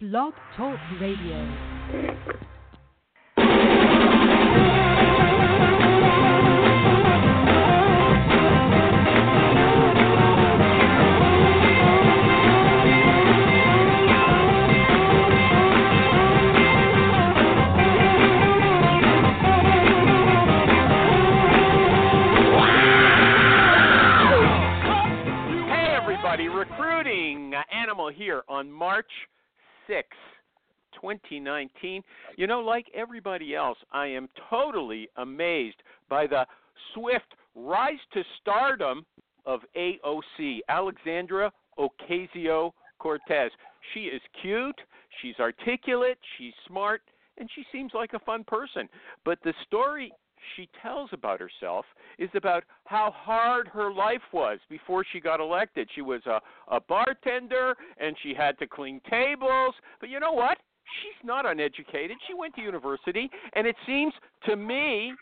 Blog Talk Radio. 2019. You know, like everybody else, I am totally amazed by the swift rise to stardom of AOC, Alexandra Ocasio Cortez. She is cute, she's articulate, she's smart, and she seems like a fun person. But the story she tells about herself is about how hard her life was before she got elected. She was a, a bartender and she had to clean tables. But you know what? She's not uneducated. She went to university, and it seems to me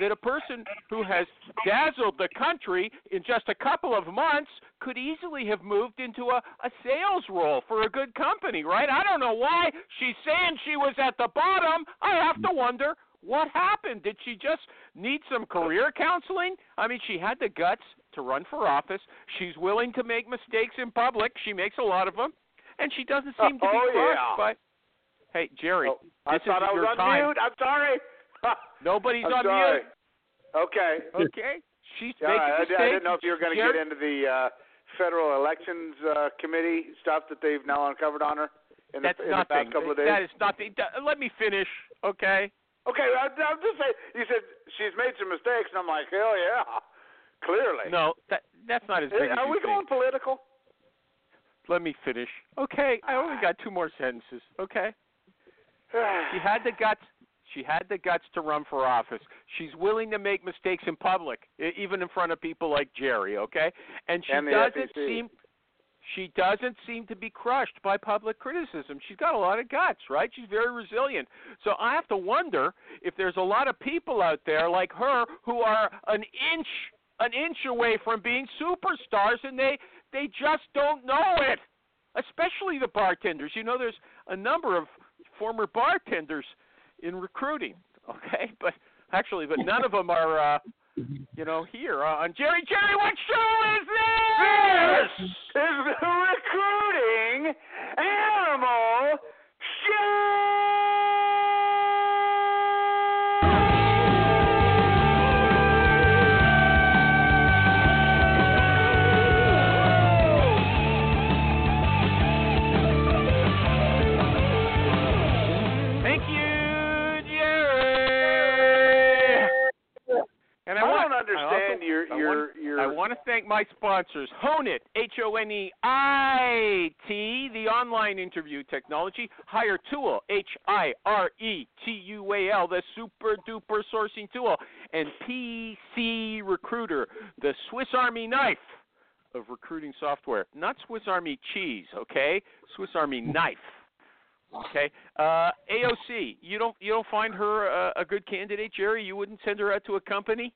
that a person who has dazzled the country in just a couple of months could easily have moved into a, a sales role for a good company, right? I don't know why she's saying she was at the bottom. I have to wonder what happened? Did she just need some career counseling? I mean, she had the guts to run for office. She's willing to make mistakes in public. She makes a lot of them, and she doesn't seem to be Oh, crushed yeah. by. Hey, Jerry, Oh, I thought I was on time. mute. I'm sorry. Nobody's I'm on sorry. mute. Okay. Okay, she's Yeah, making I, I mistakes. didn't know if you were going to get into the uh, federal elections uh, committee stuff that they've now uncovered on her in, the, That's in the nothing. past couple of days. That is nothing. Let me finish, okay? Okay, I, I'm just saying. You said she's made some mistakes, and I'm like, hell yeah, clearly. No, that that's not as big as Are you we think. going political? Let me finish. Okay, I only got two more sentences. Okay. She had the guts. She had the guts to run for office. She's willing to make mistakes in public, even in front of people like Jerry. Okay, and she And doesn't FEC. seem. She doesn't seem to be crushed by public criticism. She's got a lot of guts, right? She's very resilient. So I have to wonder if there's a lot of people out there like her who are an inch an inch away from being superstars and they they just don't know it. Especially the bartenders. You know there's a number of former bartenders in recruiting, okay? But actually but none of them are uh you know here uh, on Jerry Jerry what show is this? This is the recruiting animal I your want- your. I want to thank my sponsors, HoneIt, H O N E I T, the online interview technology, Hire Tool, H I R E T U A L, the super duper sourcing tool, and PC Recruiter, the Swiss Army knife of recruiting software. Not Swiss Army cheese, okay? Swiss Army knife. Okay. Uh, AOC, you don't you don't find her a, a good candidate, Jerry? You wouldn't send her out to a company?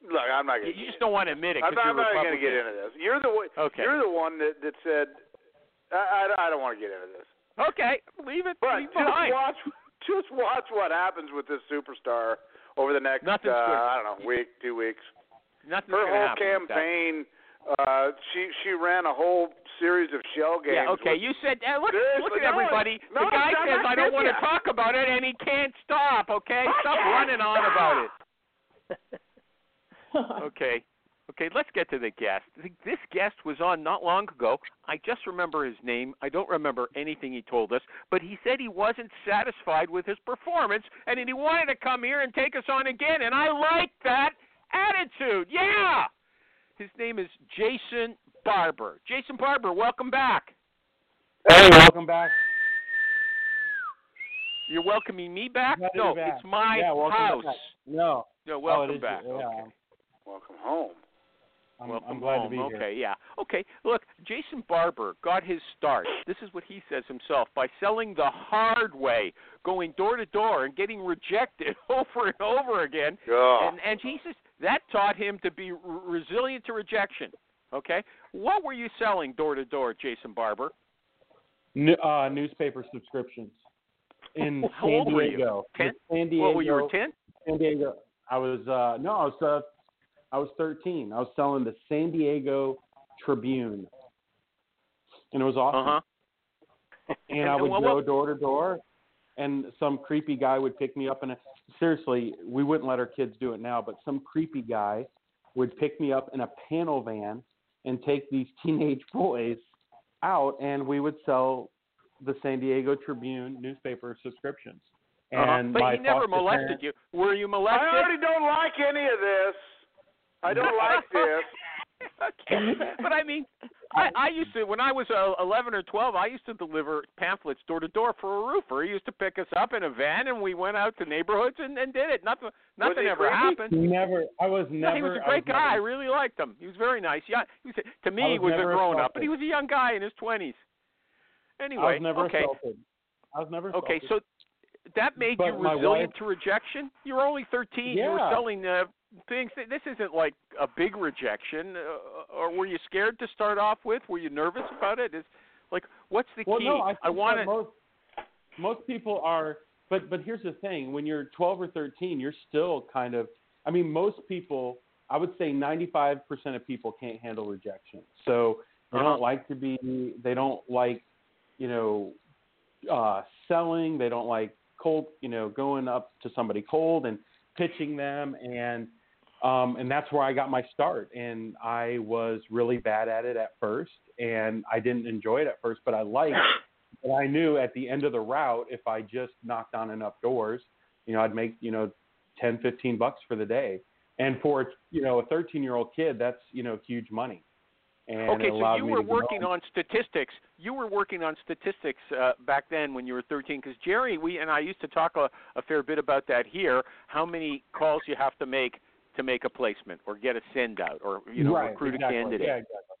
Look, I'm not You, going. you just don't want to admit it I'm because not, you're not going to get into this. You're the one. Okay. You're the one that that said. I, I, I don't want to get into this. Okay, leave it. But leave just behind. watch, just watch what happens with this superstar over the next, Nothing's uh, good. I don't know, week, two weeks. Nothing's Her gonna whole happen with that. campaign, uh, she she ran a whole series of shell games. Yeah, okay. with- You said uh, look, Seriously, look at no, everybody. no, the guy I'm says I don't want to talk about it, and he can't stop. Okay, I stop can't running on about it. stop. Okay. Okay, let's get to the guest. This guest was on not long ago. I just remember his name. I don't remember anything he told us, but he said he wasn't satisfied with his performance and he wanted to come here and take us on again, and I like that attitude. Yeah. His name is Jason Barber. Jason Barber, welcome back. Hey, welcome back. You're welcoming me back? Glad no, back. it's my yeah, welcome house. Back. No, No, oh, it welcome is- back. Yeah, Okay. Welcome home. I'm, Welcome I'm glad home. to be here. okay, yeah. Okay, look, Jason Barber got his start. This is what he says himself by selling the hard way, going door to door and getting rejected over and over again. Oh. And and he says that taught him to be r- resilient to rejection. Okay, what were you selling door to door, Jason Barber? N- uh, newspaper subscriptions in San old were you? Diego. Ten? San Diego. Well, you were ten. San Diego. I was uh no, I was uh I was 13. I was selling the San Diego Tribune, and it was awesome. Uh huh. and I would what- go what- door to door, and some creepy guy would pick me up. And seriously, we wouldn't let our kids do it now, but some creepy guy would pick me up in a panel van and take these teenage boys out, and we would sell the San Diego Tribune newspaper subscriptions. Uh-huh. And But my he never molested parents- you. Were you molested? I already don't like any of this. I don't like this. okay. But I mean, I, I used to when I was uh, 11 or 12. I used to deliver pamphlets door to door for a roofer. He used to pick us up in a van, and we went out to neighborhoods and, and did it. Nothing, nothing ever creepy? happened. Never. I was never. No, he was a I great guy. I really liked him. He was very nice. Yeah, he was, to me, I he was was a never grown up, but he was a young guy in his 20s. I Anyway, was never okay, assaulted. I was never okay, so that made But you resilient wife- to rejection. You were only 13. You were selling uh, things. This isn't like a big rejection. Uh, or were you scared to start off with? Were you nervous about it? Is like what's the Well, key? no, I, think want to. most most people are, but but here's the thing: when you're 12 or 13, you're still kind of. I mean, most people, I would say 95% of people can't handle rejection. So they Uh-huh. don't like to be. They don't like, you know, uh, selling. They don't like cold. You know, going up to somebody cold and pitching them and. Um, and that's where I got my start. And I was really bad at it at first, and I didn't enjoy it at first, but I liked. And I knew at the end of the route, if I just knocked on enough doors, you know, I'd make you know, ten, fifteen bucks for the day. And for you know a 13 year old kid, that's you know huge money. Okay, so you were working on statistics. You were working on statistics uh, back then when you were 13, because Jerry, we and I used to talk a, a fair bit about that here. How many calls you have to make to make a placement, or get a send out, or you know right, recruit exactly. a candidate. Yeah, exactly.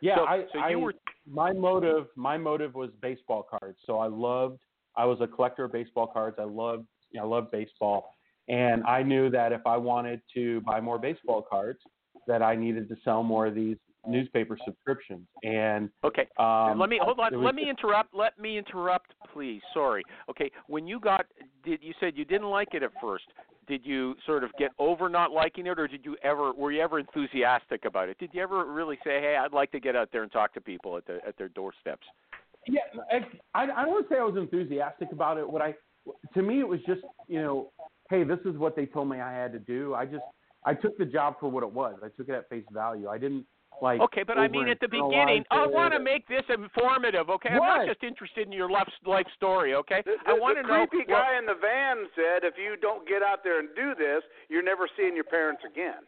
Yeah, so, I, so I, you were my motive my motive was baseball cards. So I loved I was a collector of baseball cards. I loved you know, I loved baseball. And I knew that if I wanted to buy more baseball cards that I needed to sell more of these newspaper subscriptions. And okay. um let me hold on. was Let me interrupt. Let me interrupt, please. Sorry. Okay. When you got, did you said you didn't like it at first? Did you sort of get over not liking it, or did you ever were you ever enthusiastic about it? Did you ever really say, "Hey, I'd like to get out there and talk to people at the at their doorsteps"? Yeah, I, I don't say I was enthusiastic about it. What I, to me, it was just you know, hey, this is what they told me I had to do. I just I took the job for what it was. I took it at face value. I didn't like. Okay, but I mean at the beginning, I want to make this informative. Okay, I'm not just interested in your life life story. Okay, The, I want to know. creepy well, guy in the van said, "If you don't get out there and do this, you're never seeing your parents again."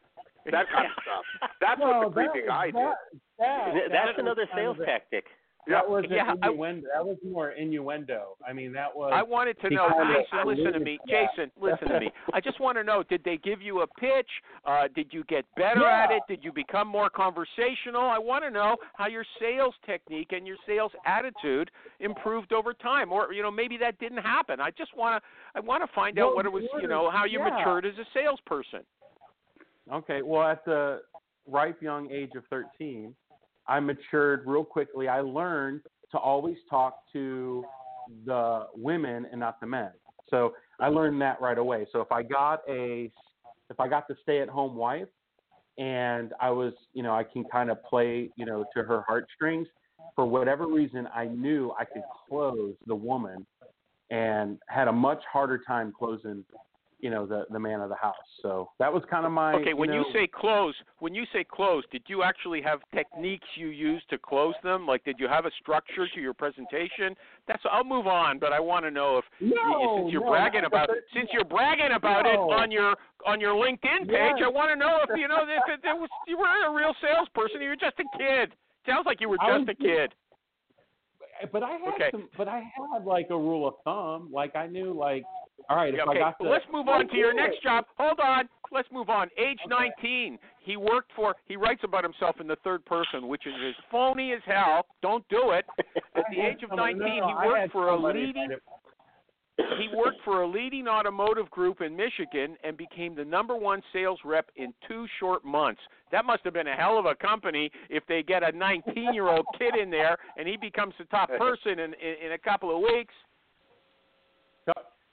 That kind of stuff. That's well, what the creepy that, guy did. that, that, Th- that That's was another sales of a- tactic. That was Yeah, an I- that was more innuendo. I mean, that was. I wanted to know, Jason. Listen to me, to that. Jason. Listen to me. I just want to know: Did they give you a pitch? Uh, did you get better at it? Did you become more conversational? I want to know how your sales technique and your sales attitude improved over time, or you know maybe that didn't happen. I just want to. I want to find out what it was. You know how you yeah. matured as a salesperson. Okay, well, at the ripe young age of 13, I matured real quickly. I learned to always talk to the women and not the men. So I learned that right away. So if I got a, if I got the stay-at-home wife, and I was, you know, I can kind of play, you know, to her heartstrings. For whatever reason, I knew I could close the woman, and had a much harder time closing, you know, the the man of the house. So that was kind of my. Okay, when know, you say close, when you say close, did you actually have techniques you used to close them? Like, did you have a structure to your presentation? That's. I'll move on, but I want to know if No, since you're no, bragging about the- since you're bragging about it on your on your LinkedIn page, Yes. I want to know if you know if it, it was you were a real salesperson You were just a kid. Sounds like you were just was a kid. but I had Okay. some, but I had like a rule of thumb. Like I knew, like, all right, if okay, I got the, let's move on to your next job. Hold on. Let's move on. Age 19. He worked for. He writes about himself in the third person, which is as phony as hell. Don't do it. At the age of 19, he worked for a leading. he worked for a leading automotive group in Michigan and became the number one sales rep in two short months. That must have been a hell of a company if they get a 19 year old kid in there and he becomes the top person in, in, in a couple of weeks.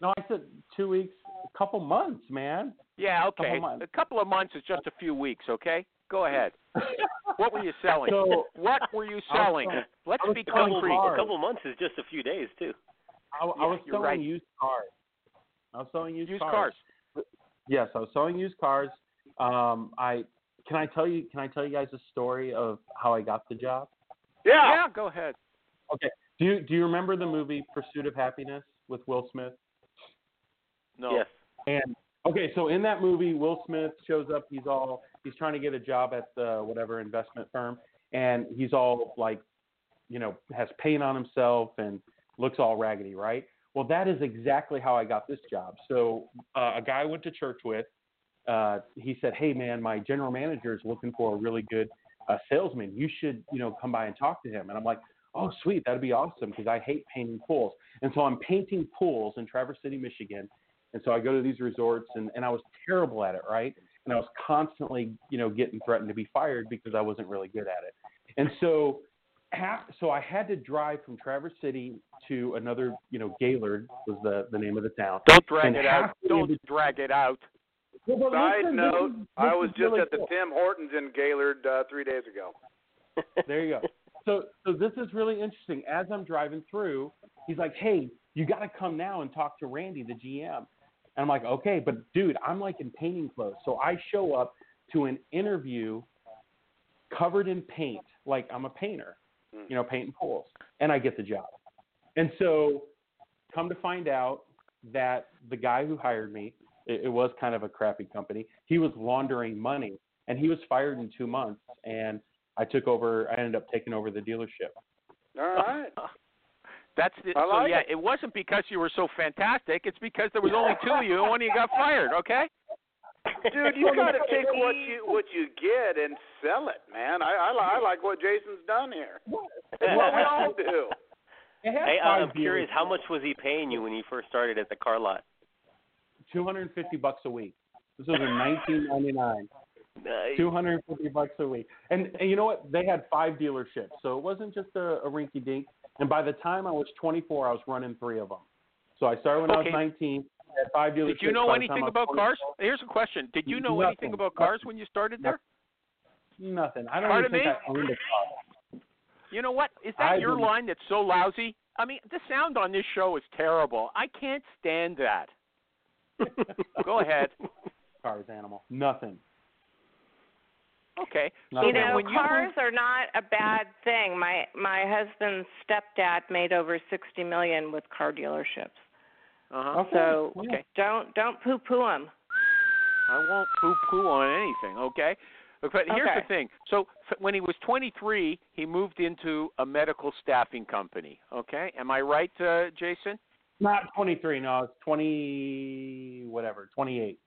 No, I said two weeks, a couple months, man. Yeah, okay. Couple months. A couple of months is just a few weeks, okay? Go ahead. What were you selling? So- what were you selling? selling- Let's be concrete. A couple months is just a few days too. I, I Yeah, was you're selling right. used cars. I was selling used, Used cars. Yes, I was selling used cars. Um, I can I tell you can I tell you guys a story of how I got the job? Yeah. Yeah, go ahead. Okay. Do you do you remember the movie Pursuit of Happiness with Will Smith? No. Yes. And okay, so in that movie, Will Smith shows up. He's all he's trying to get a job at the whatever investment firm, and he's all like, you know, has paint on himself and looks all raggedy, right? Well, that is exactly how I got this job. So uh, a guy I went to church with, uh, he said, "Hey, man, my general manager is looking for a really good uh, salesman. You should, you know, come by and talk to him." And I'm like, "Oh, sweet, that'd be awesome," because I hate painting pools. And so I'm painting pools in Traverse City, Michigan. And so I go to these resorts, and, and I was terrible at it, right? And I was constantly, you know, getting threatened to be fired because I wasn't really good at it. And so, ha- so I had to drive from Traverse City to another, you know, Gaylord was the the name of the town. Don't drag And it out. Don't drag it out. Well, but Side listen, note, this is- I was just really at the cool. Tim Hortons in Gaylord uh, three days ago. There you go. So, so this is really interesting. As I'm driving through, he's like, "Hey, you got to come now and talk to Randy, the GM." And I'm like, "Okay, but dude, I'm like in painting clothes." So I show up to an interview covered in paint, like I'm a painter, hmm. you know, painting pools, and I get the job. And so, come to find out that the guy who hired me, it, it was kind of a crappy company. He was laundering money, and he was fired in two months. And I took over. I ended up taking over the dealership. All right. That's the, I so like yeah. it. It wasn't because you were so fantastic. It's because there was only two of you, and one of you got fired. Okay. Dude, you got to take what you what you get and sell it, man. I I, li- I like what Jason's done here. It's what we all do. Hey, uh, five I'm curious, dealers. how much was he paying you when you first started at the car lot? Two hundred and fifty bucks a week. This was in nineteen ninety nine. Nice. Two hundred and fifty bucks a week. And, and you know what? They had five dealerships, so it wasn't just a, a rinky dink. And by the time I was twenty four, I was running three of them. So I started when I was Okay. nineteen. Had five dealerships. Did you know By the time anything about 24, cars? Here's a question. Did you know anything about cars when you started there? Nothing. I don't Pardon even think me? I owned a car. You know what? Is that I your didn't- line that's so lousy? I mean, the sound on this show is terrible. I can't stand that. Go ahead. Cars, animal. Nothing. Okay. Nothing. You know, when you cars are not a bad thing. My my husband's stepdad made over sixty million with car dealerships. Uh-huh. Okay. So. Okay. don't don't poo poo them. I won't poo-poo on anything, okay? But here's Okay. the thing. So f- when he was 23, he moved into a medical staffing company, okay? Am I right, uh, Jason? Not twenty three. No, it's twenty whatever. Twenty eight.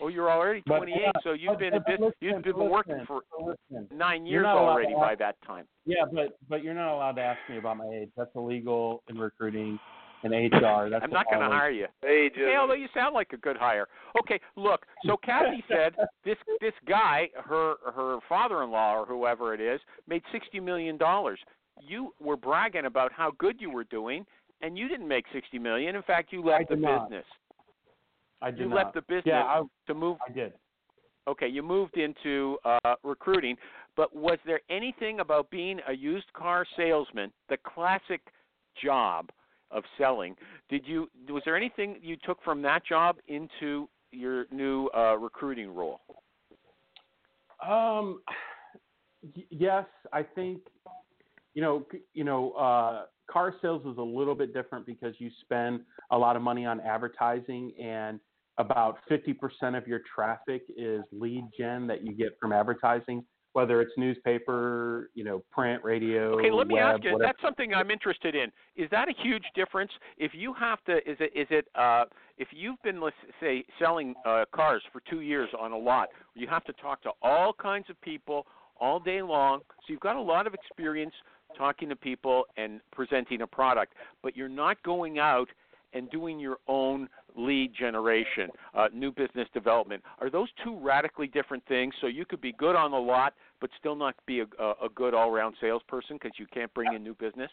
Oh, you're already But, 28, uh, so you've but- been a but bit, listen, you've been listen, working for listen. 9 years already by ask- that time. Yeah, but but you're not allowed to ask me about my age. That's illegal in recruiting and HR. That's I'm not going to hire you. Hey, Okay, although you sound like a good hire. Okay, look. So Kathy said this this guy, her her father-in-law or whoever it is, made sixty million dollars. You were bragging about how good you were doing, and you didn't make sixty million. In fact, you left I the did not. business. I did You not. left the business Yeah, I, to move. I did. Okay, you moved into uh, recruiting, but was there anything about being a used car salesman, the classic job of selling? Did you was there anything you took from that job into your new uh, recruiting role? Um, y- yes, I think you know, you know, uh, car sales is a little bit different because you spend a lot of money on advertising, and about 50% of your traffic is lead gen that you get from advertising, whether it's newspaper, you know, print, radio. Okay, let me web, ask you. whatever. That's something I'm interested in. Is that a huge difference? If you have to, is it is it uh, if you've been let's say selling uh, cars for two years on a lot, you have to talk to all kinds of people all day long. So you've got a lot of experience talking to people and presenting a product, but you're not going out and doing your own lead generation, uh, new business development. Are those two radically different things? So you could be good on the lot, but still not be a, a, good all-round salesperson because you can't bring in new business.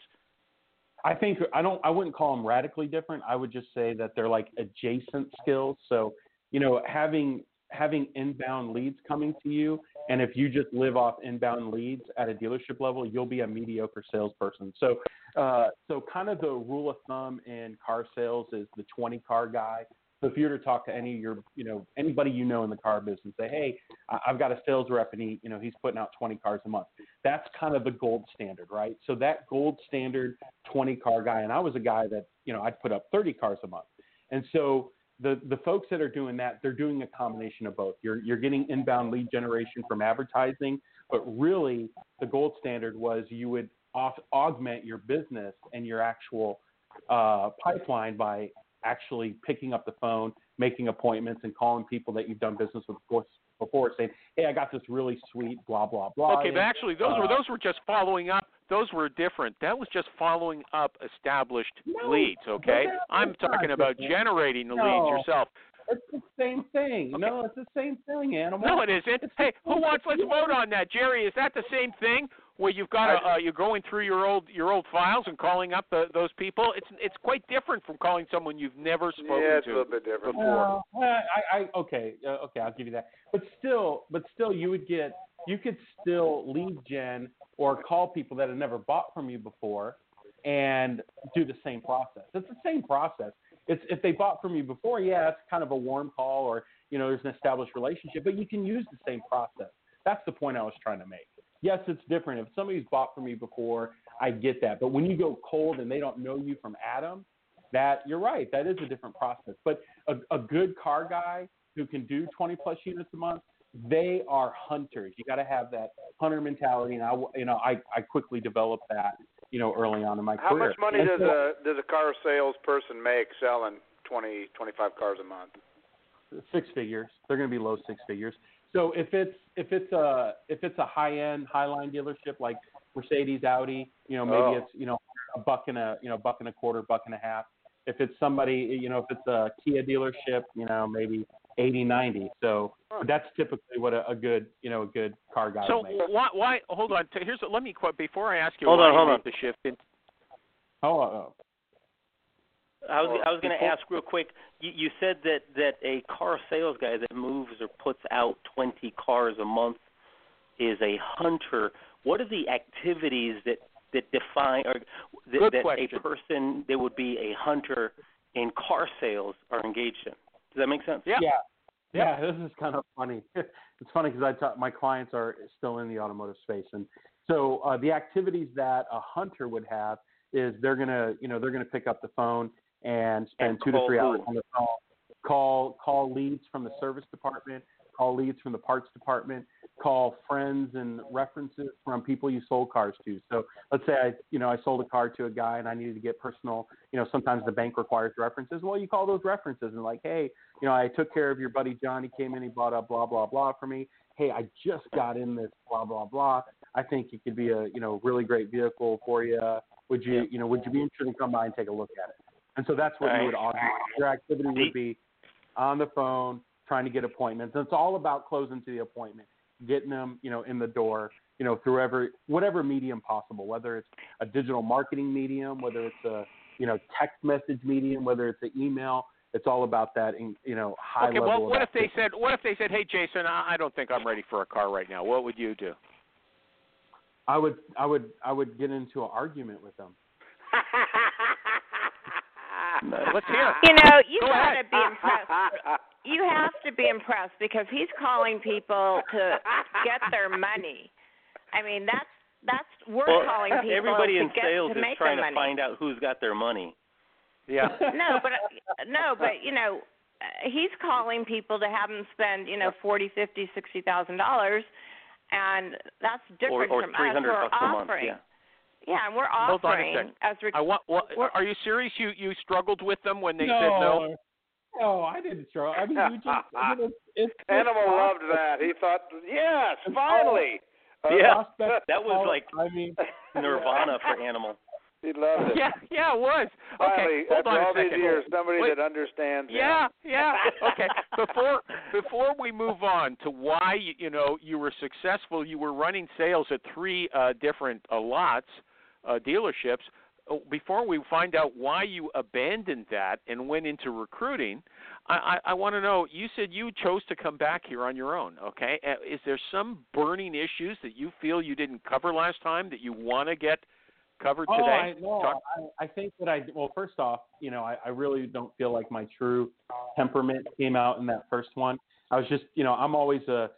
I think I don't. I wouldn't call them radically different. I would just say that they're like adjacent skills. So, you know, having having inbound leads coming to you, and if you just live off inbound leads at a dealership level, you'll be a mediocre salesperson. So, uh, so kind of the rule of thumb in car sales is the 20 car guy. So if you were to talk to any of your, you know, anybody you know in the car business, say, hey, I've got a sales rep and he, you know, he's putting out 20 cars a month. That's kind of the gold standard, right? So that gold standard 20 car guy, and I was a guy that, you know, I'd put up 30 cars a month. And so the the folks that are doing that, they're doing a combination of both. You're you're getting inbound lead generation from advertising, but really the gold standard was you would augment your business and your actual uh, pipeline by actually picking up the phone, making appointments, and calling people that you've done business with before, before saying, "Hey, I got this really sweet blah blah blah." Okay, and, but actually, those were uh, those were just following up. Those were different. That was just following up established No, leads. Okay, I'm talking about different. generating the No. leads yourself. It's the same thing. Okay. No, it's the same thing, animal. No, it isn't. It's Hey, the- who wants? Let's vote on that, Jerry. Is that the same thing where you've got a, uh, you're going through your old your old files and calling up the, those people? It's it's quite different from calling someone you've never spoken to. yeah, it's a to. little bit different. before. Well, I, I okay, uh, okay, I'll give you that. But still, but still, you would get, you could still lead gen or call people that have never bought from you before, and do the same process. It's the same process. It's if they bought from you before, yeah, it's kind of a warm call, or you know, there's an established relationship, but you can use the same process. That's the point I was trying to make. Yes, it's different. If somebody's bought from you before, I get that. But when you go cold and they don't know you from Adam, that you're right. That is a different process. But a, a good car guy who can do 20 plus units a month, they are hunters. You got to have that hunter mentality, and I, you know, I, I quickly developed that, you know, early on in my How career. How much money And does so- a does a car salesperson make selling twenty twenty five cars a month? six figures. They're going to be low six figures. So if it's if it's a if it's a high end high line dealership like Mercedes, Audi, you know maybe Oh. it's you know a buck and a you know buck and a quarter, buck and a half. If it's somebody you know if it's a Kia dealership, you know maybe eighty ninety. So that's typically what a, a good you know a good car guy So would make. why why hold on? T- Here's let me quote before I ask you Hold why on, hold on. the shift. In, Oh, oh, oh. I was I was going to ask real quick. You, you said that that a car sales guy that moves or puts out 20 cars a month is a hunter. What are the activities that that define or that, that a person that would be a hunter in car sales are engaged in? Does that make sense? Yeah. yeah. Yeah, this is kind of funny. it's funny because I talk, my clients are still in the automotive space, and so uh, the activities that a hunter would have is they're gonna, you know, they're gonna pick up the phone and spend And two to three hours on the phone, call call leads from the service department, call leads from the parts department, call friends and references from people you sold cars to. So let's say I, you know, I sold a car to a guy and I needed to get personal. You know, sometimes the bank requires references. Well, you call those references and like, hey, you know, I took care of your buddy John. He came in, he bought a blah blah blah for me. Hey, I just got in this blah blah blah. I think it could be a you know really great vehicle for you. Would you you know would you be interested in come by and take a look at it? And so that's what you would augment. Your activity would be on the phone trying to get appointments. And it's all about closing to the appointment, getting them you know in the door. You know through every whatever medium possible, whether it's a digital marketing medium, whether it's a you know text message medium, whether it's an email. It's all about that, in, you know, high okay, level. well, of what if they said what if they said, hey Jason, I, I don't think I'm ready for a car right now. What would you do? I would, I would, I would get into an argument with them. Let's hear. it. You know, you Go gotta ahead. be impressed. You have to be impressed because he's calling people to get their money. I mean, that's that's we're Well, calling people everybody to in get sales to is trying their to money. find out who's got their money. Yeah. no, but uh, no, but you know, uh, he's calling people to have them spend you know forty, fifty, sixty thousand dollars, and that's Or different or from us. hundred We're bucks a month. offering, Yeah. yeah, and we're Hold on a offering second. as rec- I want. What, We're- are you serious? You you struggled with them when they no, said no? No, I didn't struggle. I mean, you just, I mean, it's, it's just Animal loved prospect- that. He thought, yes, finally. Uh, Yeah. prospect That was like I mean, Nirvana for animal. He loved it. Yeah, yeah, it was. Finally, okay, hold after on a all second. these years, somebody Wait. that understands. him. Yeah, yeah. Okay. Before before we move on to why you, you know you were successful, you were running sales at three uh, different uh, lots, uh, dealerships. Oh, Before we find out why you abandoned that and went into recruiting, I, I, I want to know. You said you chose to come back here on your own. Okay. Uh, Is there some burning issues that you feel you didn't cover last time that you want to get covered Oh, today? I, no, Talk- I, I think that I well, first off, you know, I, I really don't feel like my true temperament came out in that first one. I was just, you know, I'm always a,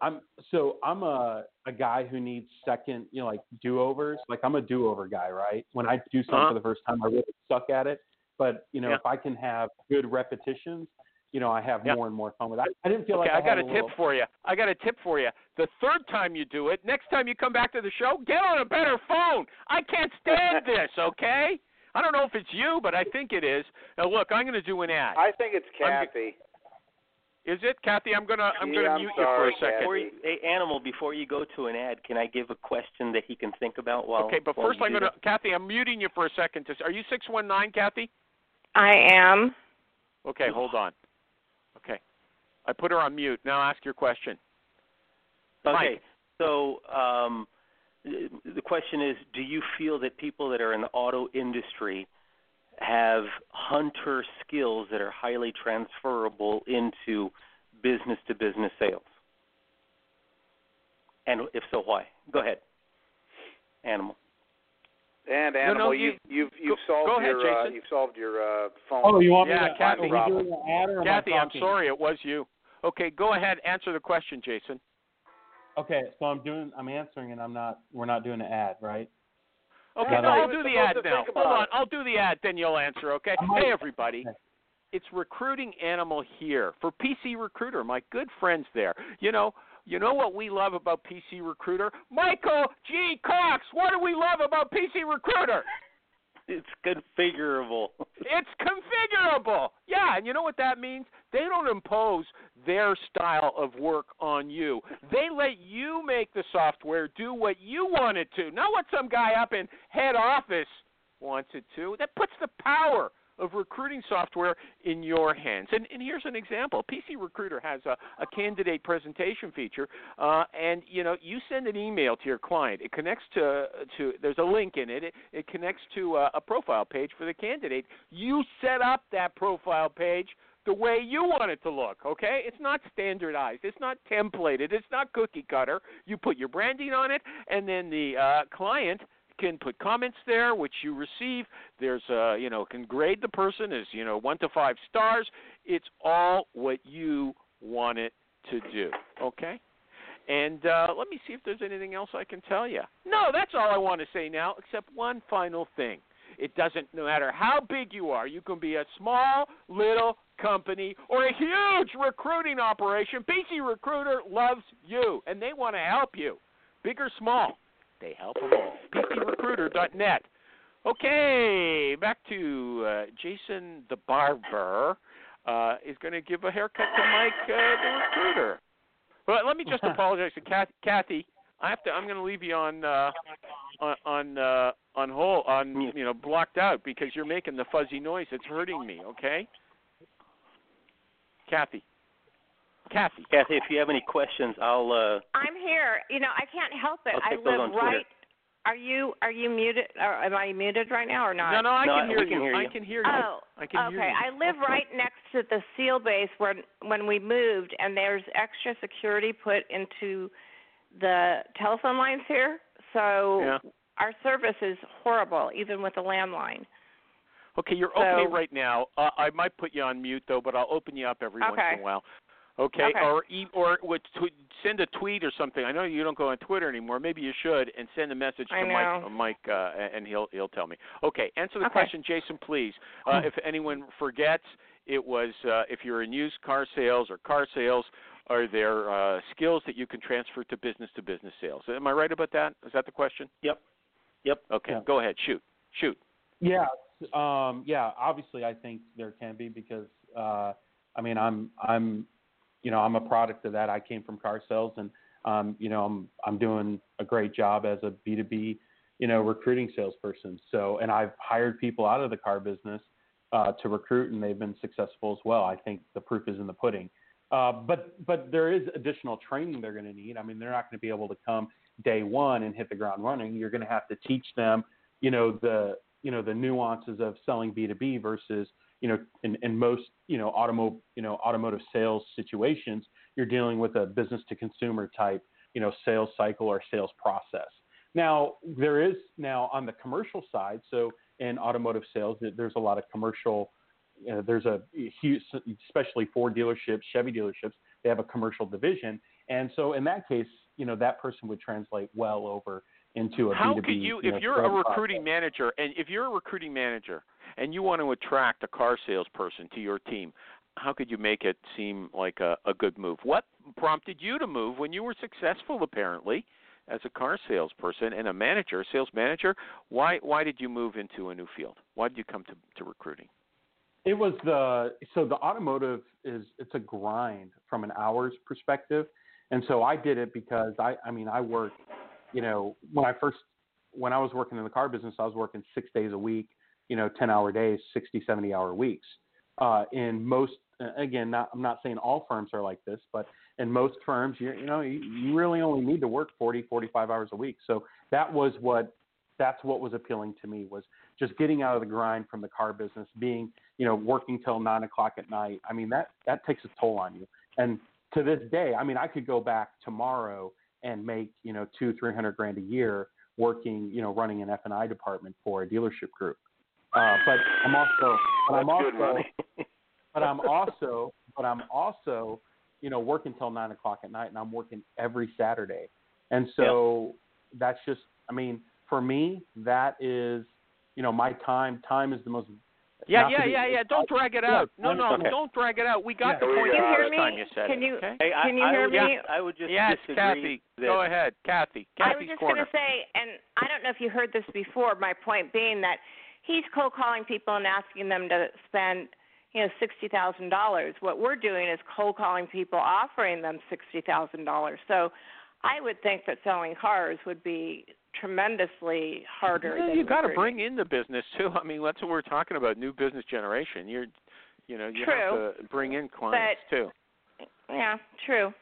I'm so I'm a a guy who needs second, you know, like do overs. Like I'm a do over guy, right? When I do something Uh-huh. for the first time, I really suck at it. But you know, Yeah. if I can have good repetitions, you know, I have Yeah. more and more fun with it. I, I didn't feel Okay, like I got had a a tip little, for you. I got a tip for you. The third time you do it, next time you come back to the show, get on a better phone. I can't stand this, okay? I don't know if it's you, but I think it is. Now look, I'm going to do an ad. I think it's I'm- Kathy. Is it, Kathy? I'm gonna I'm Yeah, gonna I'm mute sorry, you for a second. Before you, hey, animal, before you go to an ad, can I give a question that he can think about while? Okay, but while first you I'm gonna Kathy, I'm muting you for a second. Just- Are you six one nine, Kathy? I am. Okay, hold on. Okay, I put her on mute. Now ask your question. that? Mike. Okay, so um, the question is, do you feel that people that are in the auto industry have hunter skills that are highly transferable into business to business sales? And if so, why? Go ahead. Animal. And animal, no, you, you- you've you've go- solved go ahead, your uh, you've solved your uh, phone. Oh, you want Yeah, me to? Kathy. Are we Problem. doing an ad or Kathy, I I'm sorry, it was you. Okay, go ahead, answer the question, Jason. Okay, so I'm doing, I'm answering, and I'm not. We're not doing an ad, right? Okay, no, no, I'll do the ad now. Hold on, it. I'll do the ad, then you'll answer, okay? Hey, everybody. It's Recruiting Animal here for PC Recruiter, my good friends there. You know, you know what we love about PC Recruiter? Michael G. Cox, what do we love about PC Recruiter? It's configurable. It's configurable. Yeah, and you know what that means? They don't impose their style of work on you. They let you make the software do what you want it to, not what some guy up in head office wants it to. That puts the power of recruiting software in your hands. And, and here's an example. PC Recruiter has a, a candidate presentation feature, uh, and you know you send an email to your client. It connects to to there's a link in it. It, it connects to a, a profile page for the candidate. You set up that profile page the way you want it to look, okay? It's not standardized. It's not templated. It's not cookie cutter. You put your branding on it, and then the uh, client can put comments there, which you receive. There's, uh, you know, can grade the person as, you know, one to five stars. It's all what you want it to do, okay? And uh, let me see if there's anything else I can tell you. No, that's all I want to say now, except one final thing. It doesn't no matter how big you are. You can be a small little company or a huge recruiting operation. PC Recruiter loves you and they want to help you. Big or small, they help them all. PCRecruiter.net. Okay, back to uh, Jason the barber uh, is going to give a haircut to Mike uh, the recruiter. But let me just apologize to Kath- Kathy. I have to. I'm going to leave you on uh, on on uh, on hold on you know blocked out because you're making the fuzzy noise. It's hurting me. Okay, Kathy. Kathy. Kathy, if you have any questions, I'll. Uh, I'm here. You know, I can't help it. I'll I take those on live right. Are you are you muted? Or am I muted right now or not? No, no, I No, can hear you. can hear I you. can hear you. Oh, I can hear okay. you. I live right next to the seal base where when we moved, and there's extra security put into the telephone lines here. So Yeah. our service is horrible, even with the landline. Okay, you're okay right now. Uh, I might put you on mute though, but I'll open you up every once in a while. Okay, Okay. or e- or would tw- send a tweet or something. I know you don't go on Twitter anymore. Maybe you should, and send a message I to know. Mike. Mike, uh, and he'll he'll tell me. Okay, answer the Okay. question, Jason, please. Uh, if anyone forgets, it was uh, if you're in used car sales or car sales. Are there uh, skills that you can transfer to business to business sales? Am I right about that? Is that the question? Yep. Yep. Okay, Yeah. go ahead. Shoot. Shoot. Yeah, um, yeah. Obviously, I think there can be because uh, I mean, I'm I'm you know I'm a product of that. I came from car sales, and um, you know I'm I'm doing a great job as a B2B you know, recruiting salesperson. So, and I've hired people out of the car business uh, to recruit, and they've been successful as well. I think the proof is in the pudding. Uh, but but there is additional training they're going to need. I mean, they're not going to be able to come day one and hit the ground running. You're going to have to teach them, you know, the you know the nuances of selling B2B versus you know in, in most you know automotive you know automotive sales situations, you're dealing with a business to consumer type you know sales cycle or sales process. Now there is now on the commercial side, so in automotive sales, there's a lot of commercial. Uh, there's a huge, especially Ford dealerships, Chevy dealerships, they have a commercial division, and so in that case, you know that person would translate well over into a How B2B. could you, you know, if you're a recruiting process. manager, and if you're a recruiting manager, and you want to attract a car salesperson to your team, how could you make it seem like a, a good move? What prompted you to move when you were successful, apparently, as a car salesperson and a manager, a sales manager? Why why did you move into a new field? Why did you come to, to recruiting? It was the so the automotive is it's a grind from an hours perspective, and so I did it because I I mean I worked, you know, when I first when I was working in the car business, I was working six days a week, you know, 10 hour days, 60, 70 hour weeks. Uh, in most, again, not, I'm not saying all firms are like this, but in most firms, you, you know, you, you really only need to work 40, 45 hours a week. So that was what, that's what was appealing to me was just getting out of the grind from the car business, being, you know, working till nine o'clock at night. I mean, that, that takes a toll on you. And to this day, I mean, I could go back tomorrow and make, you know, two, 300 grand a year working, you know, running an F and I department for a dealership group. Uh, but I'm also, but I'm also, money. but I'm also, but I'm also, you know, working till nine o'clock at night, and I'm working every Saturday, and so that's just, I mean, for me, that is, you know, my time. Time is the most. Yeah, not yeah, be- yeah, yeah. Don't drag it Yeah, out. No, no, okay. don't drag it out. We got Yeah. the point got the it. first Can you time hear you me? said Can you- okay? Hey, I, Can you I hear would, me? I would just Yes, disagree Kathy. that Go ahead, Kathy. I was just going to say, and I don't know if you heard this before. My point being that he's cold calling people and asking them to spend, you know, sixty thousand dollars. What we're doing is cold calling people, offering them sixty thousand dollars. So, I would think that selling cars would be tremendously harder. Yeah, than you got to bring in the business too. I mean, that's what we're talking about. New business generation. You're, you know, you have to bring in clients too. Yeah, true.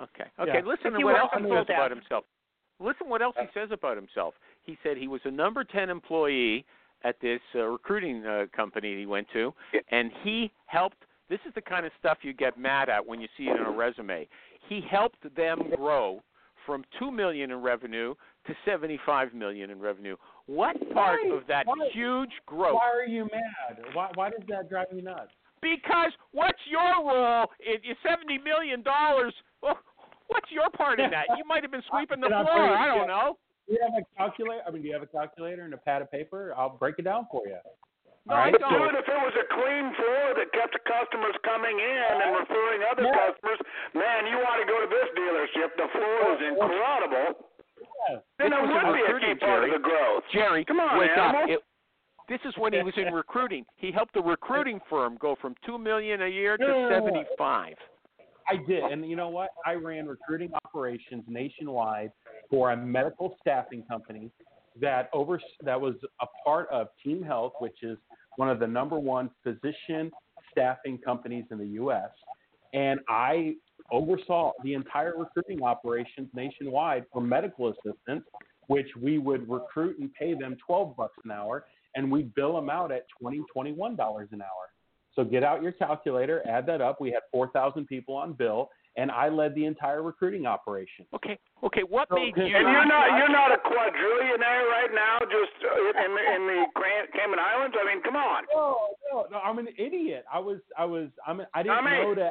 Okay. Okay. Yeah. Listen If to what else he full says about himself. Listen what else he says about himself. He said he was a number 10 employee at this uh, recruiting uh, company he went to, and he helped. This is the kind of stuff you get mad at when you see it in a resume. He helped them grow from 2 million in revenue to 75 million in revenue. What part Why? of that Why? huge growth Why are you mad? Why why does that drive you nuts? because what's your role in in seventy million dollars? Well, what's your part in that? You might have been sweeping the floor. I don't know. Do you have a calculator? I mean, do you have a calculator and a pad of paper? I'll break it down for you. No, All I right? don't. Dude, if it was a clean floor that kept the customers coming in and referring other Yeah. customers, man, you want to go to this dealership. The floor is incredible. Yeah. Then it would in be a key recruiting, part of Jerry. the growth. Jerry, Come on, wake animal. up. It, this is when he was in recruiting. He helped the recruiting firm go from two million a year to no. seventy-five. I did, and you know what? I ran recruiting operations nationwide for a medical staffing company that over that was a part of Team Health, which is one of the number one physician staffing companies in the U.S. And I oversaw the entire recruiting operations nationwide for medical assistants, which we would recruit and pay them 12 bucks an hour, and we bill them out at 20, 21 dollars an hour. So get out your calculator, add that up. We had 4,000 people on bill, and I led the entire recruiting operation. Okay, okay. What So, made you? And you're not you're not a quadrillionaire right now, just uh, in the, in the Gran- Cayman Islands. I mean, come on. No, no, no. I'm an idiot. I was, I was, I'm, I didn't I mean- know to,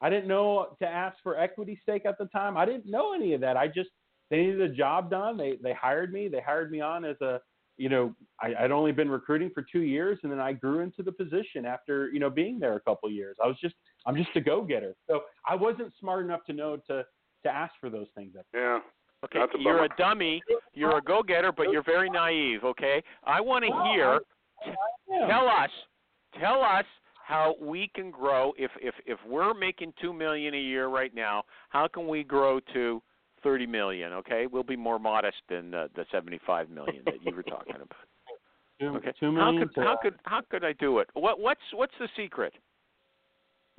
I didn't know to ask for equity stake at the time. I didn't know any of that. I just, they needed a job done. They, they hired me. They hired me on as a, you know, I, I'd only been recruiting for two years, and then I grew into the position after, you know, being there a couple of years. I was just, I'm just a go-getter. So I wasn't smart enough to know to, to ask for those things. Yeah. Okay, That's a you're a dummy. You're a go-getter, but you're very naive. Okay, I want to hear. Yeah. Tell us, tell us how we can grow. If if if we're making two million a year right now, how can we grow to thirty million. Okay, we'll be more modest than the, the seventy-five million that you were talking about. Two, Okay, two how could how could how could I do it? What what's what's the secret?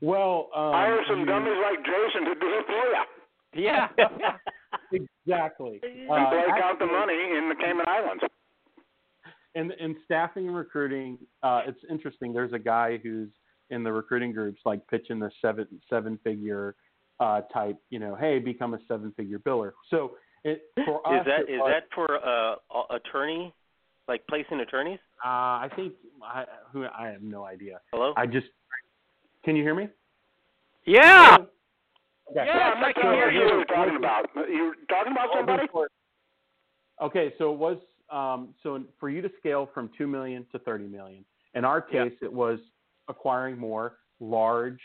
well, um, Hire some you- dummies like Jason to do it for you. Yeah. exactly. And Uh, break out the money in the Cayman Islands. And in staffing and recruiting, uh, it's interesting. There's a guy who's in the recruiting groups, like pitching the seven seven figure uh, type. You know, hey, become a seven figure biller. So it for us, Is that it is was- that for uh, attorney, like placing attorneys? Uh, I think I who I have no idea. Hello. I just can you hear me? yeah. Okay. Yeah, I'm I not can sure hear what you. you were talking about. You were talking about somebody? Okay, so it was um, so for you to scale from two million to thirty million. In our Yeah. case, it was acquiring more large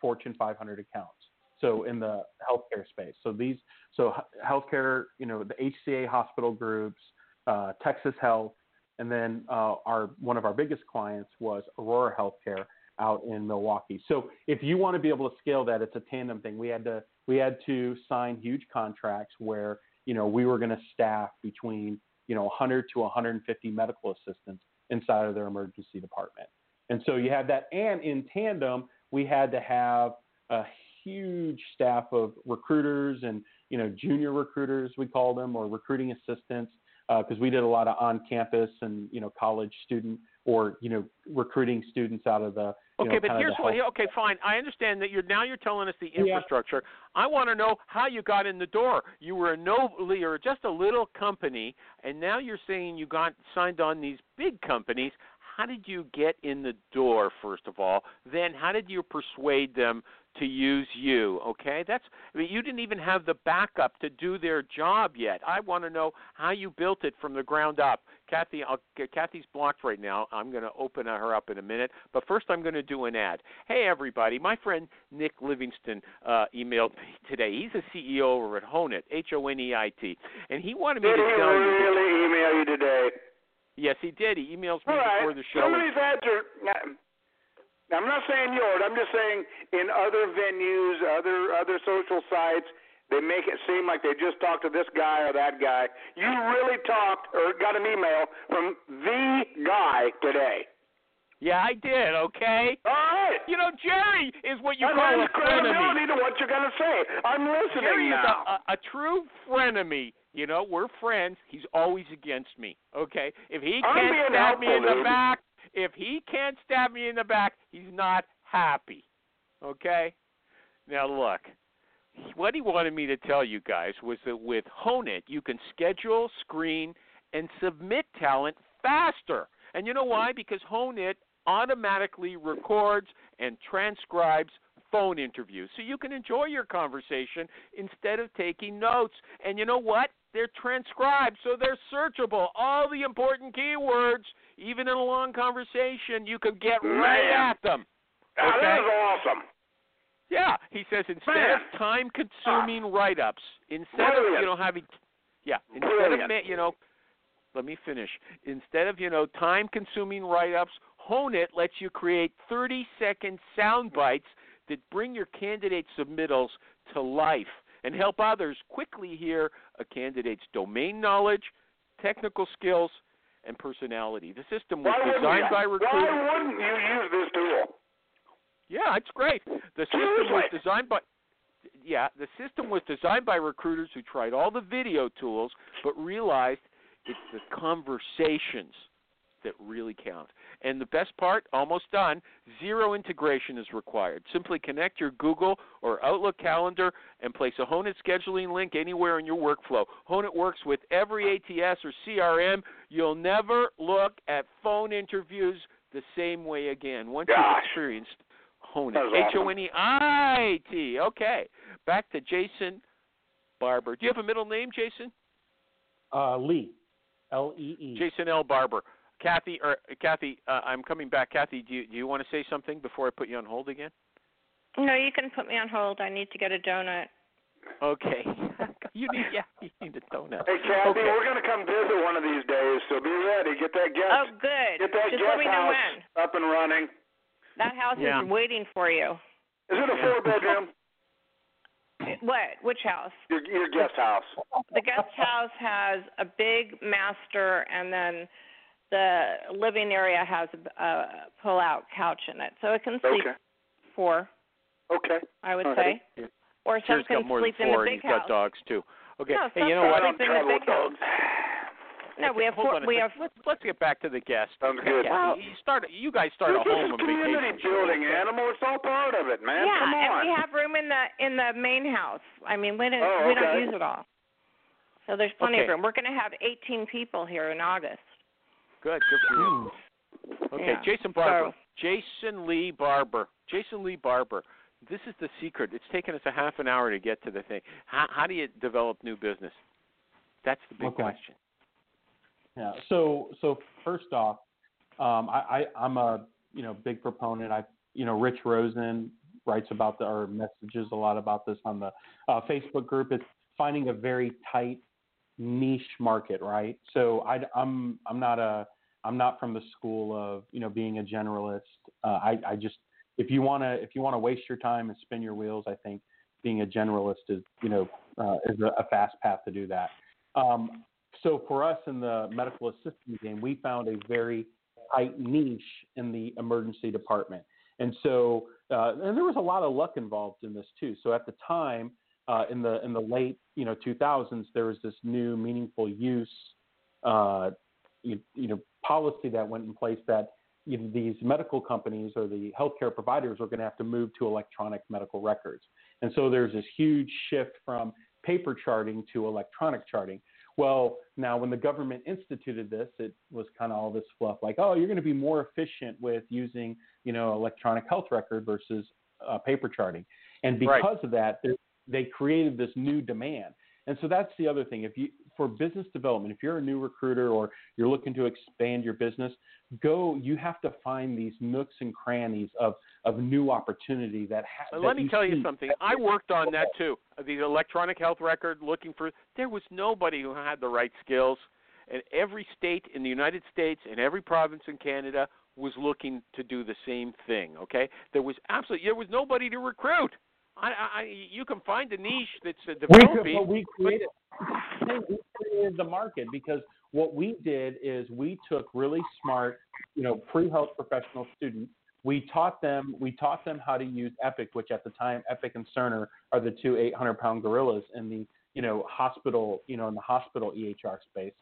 Fortune 500 accounts. So in the healthcare space, so these so healthcare, you know, the HCA hospital groups, uh, Texas Health, and then uh, our one of our biggest clients was Aurora Healthcare out in Milwaukee. So if you want to be able to scale that, it's a tandem thing. We had to we had to sign huge contracts where you know we were going to staff between you know 100 to 150 medical assistants inside of their emergency department. And so you had that, and in tandem, we had to have a huge staff of recruiters and you know junior recruiters we call them or recruiting assistants uh, because we did a lot of on-campus and you know college student or you know recruiting students out of the Okay, know, but here's what. Okay, fine. I understand that you're now you're telling us the Yeah. infrastructure. I want to know how you got in the door. You were a no, you're just a little company, and now you're saying you got signed on these big companies. How did you get in the door, first of all? Then, how did you persuade them to use you? Okay, that's. I mean, you didn't even have the backup to do their job yet. I want to know how you built it from the ground up. Kathy, I'll, Kathy's blocked right now. I'm going to open her up in a minute, but first I'm going to do an ad. Hey, everybody! My friend Nick Livingston uh, emailed me today. He's a CEO over at HoneIt, H-O-N-E-I-T, and he wanted me Did to he tell you. he really email you today? Yes, he did. He emails me right. before the show. Some of these ads are. I'm not saying yours. I'm just saying in other venues, other other social sites, they make it seem like they just talked to this guy or that guy. You really talked or got an email from the guy today. Yeah, I did. Okay. All right. You know, Jerry is what you that call a frenemy. credibility to what you're going to say. I'm listening Jerry is a, a, a true frenemy. You know, we're friends. He's always against me. Okay, if he can't stab me in the back, if he can't stab me in the back, he's not happy. Okay. Now look, what he wanted me to tell you guys was that with HoneIt, you can schedule, screen, and submit talent faster. And you know why? Because HoneIt automatically records and transcribes phone interviews. So you can enjoy your conversation instead of taking notes. And you know what? They're transcribed, so they're searchable. All the important keywords, even in a long conversation, you can get right at them. Okay. That is awesome. Yeah, he says instead Man. of time-consuming ah. write-ups, instead of you know having, yeah, instead Brilliant. of you know, let me finish. Instead of you know time-consuming write-ups, HoneIt lets you create 30-second sound bites that bring your candidate submittals to life and help others quickly hear a candidate's domain knowledge, technical skills, and personality. The system was Why designed by recruiters. Why wouldn't you use this tool? Yeah, it's great. The system was designed by yeah, the system was designed by recruiters who tried all the video tools but realized it's the conversations that really count. And the best part, almost done, zero integration is required. Simply connect your Google or Outlook calendar and place a HoneIt scheduling link anywhere in your workflow. HoneIt works with every ATS or CRM. You'll never look at phone interviews the same way again once you've Gosh. experienced HoneIt. That's H awesome. O N E I T. Okay. Back to Jason Barber. Do you have a middle name, Jason? uh, Lee, L E E. Jason L. Barber. Kathy, or Kathy, uh, I'm coming back. Kathy, do you, do you want to say something before I put you on hold again? No, you can put me on hold. I need to get a donut. Okay. you need, yeah, you need a donut. Hey, Kathy, Okay. we're going to come visit one of these days, so be ready. Get that guest, Oh, good. get that Just guest let me know house when. up and running. That house Yeah. is waiting for you. Is it a four bedroom? What? Which house? Your your guest house. The guest house has a big master, and then the living area has a, a pull-out couch in it, so it can sleep Okay. four. Okay. I would All say, right. or some Sher's can got more sleep than in four, the and big he's house. got dogs too. Okay. No, hey, you know what? I sleep don't in the big dogs. No, we have four. We have Let's let's get back to the guest. Sounds good. Yeah, you start. You guys start a this home is community building, animal. It's all part of it, man. yeah, Come and on. we have room in the in the main house. I mean, we don't Oh, we don't use it all. So there's plenty Okay. of room. We're going to have 18 people here in August. Good. Good for you. Okay, Yeah. Jason Barber. So- Jason Lee Barber. Jason Lee Barber. This is the secret. It's taken us a half an hour to get to the thing. How, how do you develop new business? That's the big Okay. question. Yeah. So so first off, um, I, I I'm a you know big proponent. I you know Rich Rosen writes about the or messages a lot about this on the uh, Facebook group. It's finding a very tight niche market, right? So I, I'm I'm not a I'm not from the school of you know being a generalist. Uh, I I just if you wanna if you wanna waste your time and spin your wheels, I think being a generalist is you know uh, is a, a fast path to do that. Um, so for us in the medical assistant game, we found a very tight niche in the emergency department, and so uh, and there was a lot of luck involved in this too. So at the time, uh, in the in the late you know 2000s, there was this new meaningful use uh, you, you know policy that went in place that know, these medical companies or the healthcare providers were going to have to move to electronic medical records, and so there's this huge shift from paper charting to electronic charting. Well, now when the government instituted this, it was kind of all this fluff like, oh, you're going to be more efficient with using, you know, electronic health record versus uh, paper charting. And because Right. of that, they- they created this new demand. And so that's the other thing. If you for business development, if you're a new recruiter or you're looking to expand your business, go. You have to find these nooks and crannies of of new opportunity that. Ha- that let me tell you something. I worked on that too. The electronic health record, looking for. There was nobody who had the right skills, and every state in the United States and every province in Canada was looking to do the same thing. Okay, there was absolutely there was nobody to recruit. I, I, you can find a niche that's uh, We, developing. but we created, we created the market because what we did is we took really smart, you know, pre-health professional students. We taught them we taught them how to use Epic, which at the time Epic and Cerner are the two 800-pound gorillas in the you know hospital you know in the hospital EHR space.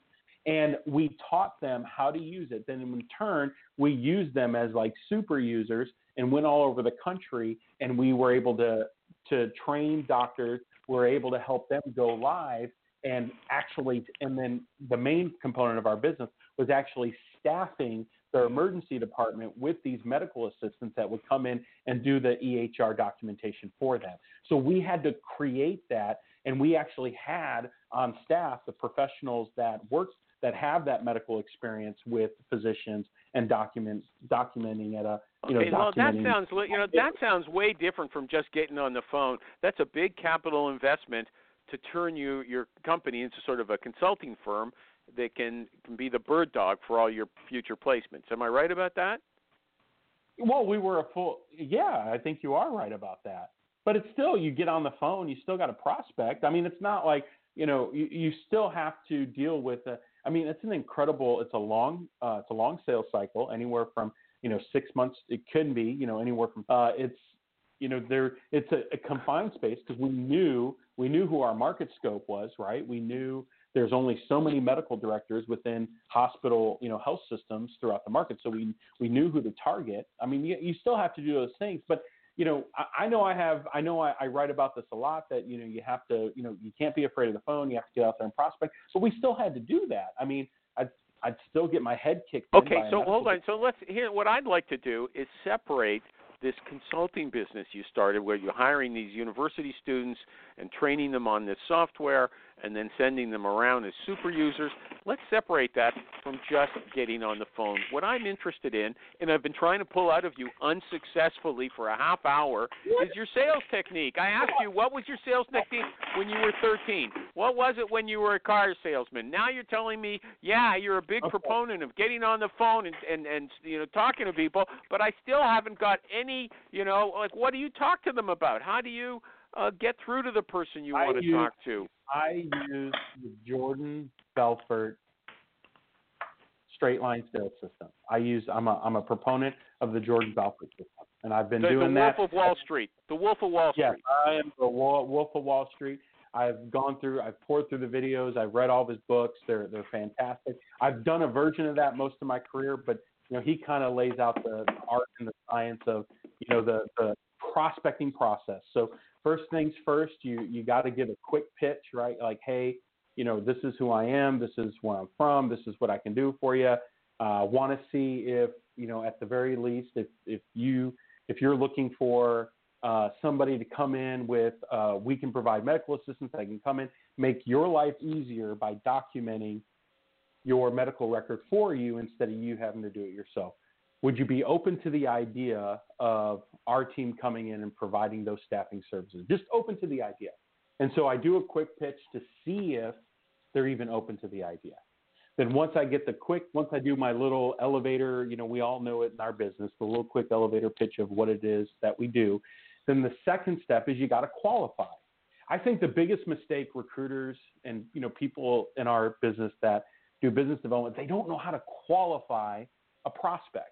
And we taught them how to use it. Then in turn, we used them as like super users and went all over the country. And we were able to to train doctors. We're able to help them go live and actually. And then the main component of our business was actually staffing their emergency department with these medical assistants that would come in and do the EHR documentation for them. So we had to create that, and we actually had on staff the professionals that worked that have that medical experience with physicians and document documenting at a you know Okay, well, that sounds you know that sounds way different from just getting on the phone. That's a big capital investment to turn you your company into sort of a consulting firm that can can be the bird dog for all your future placements. Am I right about that? Well, we were a full. Yeah, I think you are right about that. But it's still, you get on the phone, you still got a prospect. I mean, it's not like you know, you, you still have to deal with. A, I mean, it's an incredible. It's a long. Uh, it's a long sales cycle, anywhere from you know six months. It could be you know anywhere from. Uh, it's you know there. It's a, a confined space because we knew we knew who our market scope was, right? We knew there's only so many medical directors within hospital, you know, health systems throughout the market. So we we knew who to target. I mean, you, you still have to do those things, but you know, I, I know I have, I know I, I write about this a lot that you know you have to, you know, you can't be afraid of the phone. You have to get out there and prospect. But we still had to do that. I mean, I'd I'd still get my head kicked. Okay, so hold on. So let's here. What I'd like to do is separate this consulting business you started, where you're hiring these university students and training them on this software, and then sending them around as super users. Let's separate that from just getting on the phone. What I'm interested in, and I've been trying to pull out of you unsuccessfully for a half hour, is your sales technique. I asked you, what was your sales technique when you were 13? What was it when you were a car salesman? Now you're telling me, yeah, you're a big Okay. proponent of getting on the phone and, and and you know talking to people, but I still haven't got any, you know, like what do you talk to them about? How do you uh, get through to the person you want to talk to? I use the Jordan Belfort straight line sales system. I use I'm a I'm a proponent of the Jordan Belfort system, and I've been The, the doing Wolf that. of Wall Street. The Wolf of Wall Street. Yes. I am the Wolf of Wall Street. I've gone through, I've poured through the videos, I've read all of his books. They're they're fantastic. I've done a version of that most of my career, but you know he kind of lays out the art and the science of you know the the prospecting process. So first things first, you you got to give a quick pitch, right? Like, hey, you know, this is who I am, this is where I'm from, this is what I can do for you. Uh, Want to see if you know at the very least if if you if you're looking for uh, somebody to come in with, uh, we can provide medical assistance. I can come in, make your life easier by documenting your medical record for you instead of you having to do it yourself. Would you be open to the idea of our team coming in and providing those staffing services? Just open to the idea. And so I do a quick pitch to see if they're even open to the idea. Then once I get the quick, once I do my little elevator, you know, we all know it in our business, the little quick elevator pitch of what it is that we do. Then the second step is you got to qualify. I think the biggest mistake recruiters and you know people in our business that do business development, they don't know how to qualify a prospect.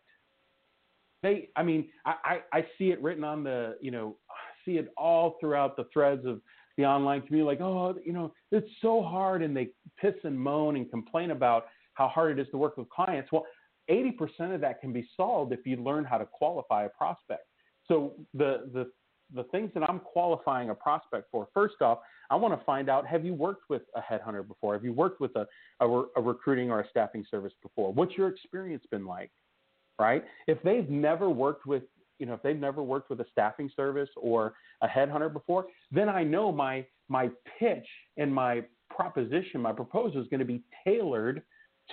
They, I mean, I, I, I see it written on the, you know, I see it all throughout the threads of the online community, like, oh, you know, it's so hard, and they piss and moan and complain about how hard it is to work with clients. Well, 80% of that can be solved if you learn how to qualify a prospect. So the the the things that I'm qualifying a prospect for, first off, I want to find out have you worked with a headhunter before? Have you worked with a, a, a recruiting or a staffing service before? What's your experience been like? Right? If they've never worked with, you know, if they've never worked with a staffing service or a headhunter before, then I know my my pitch and my proposition, my proposal is going to be tailored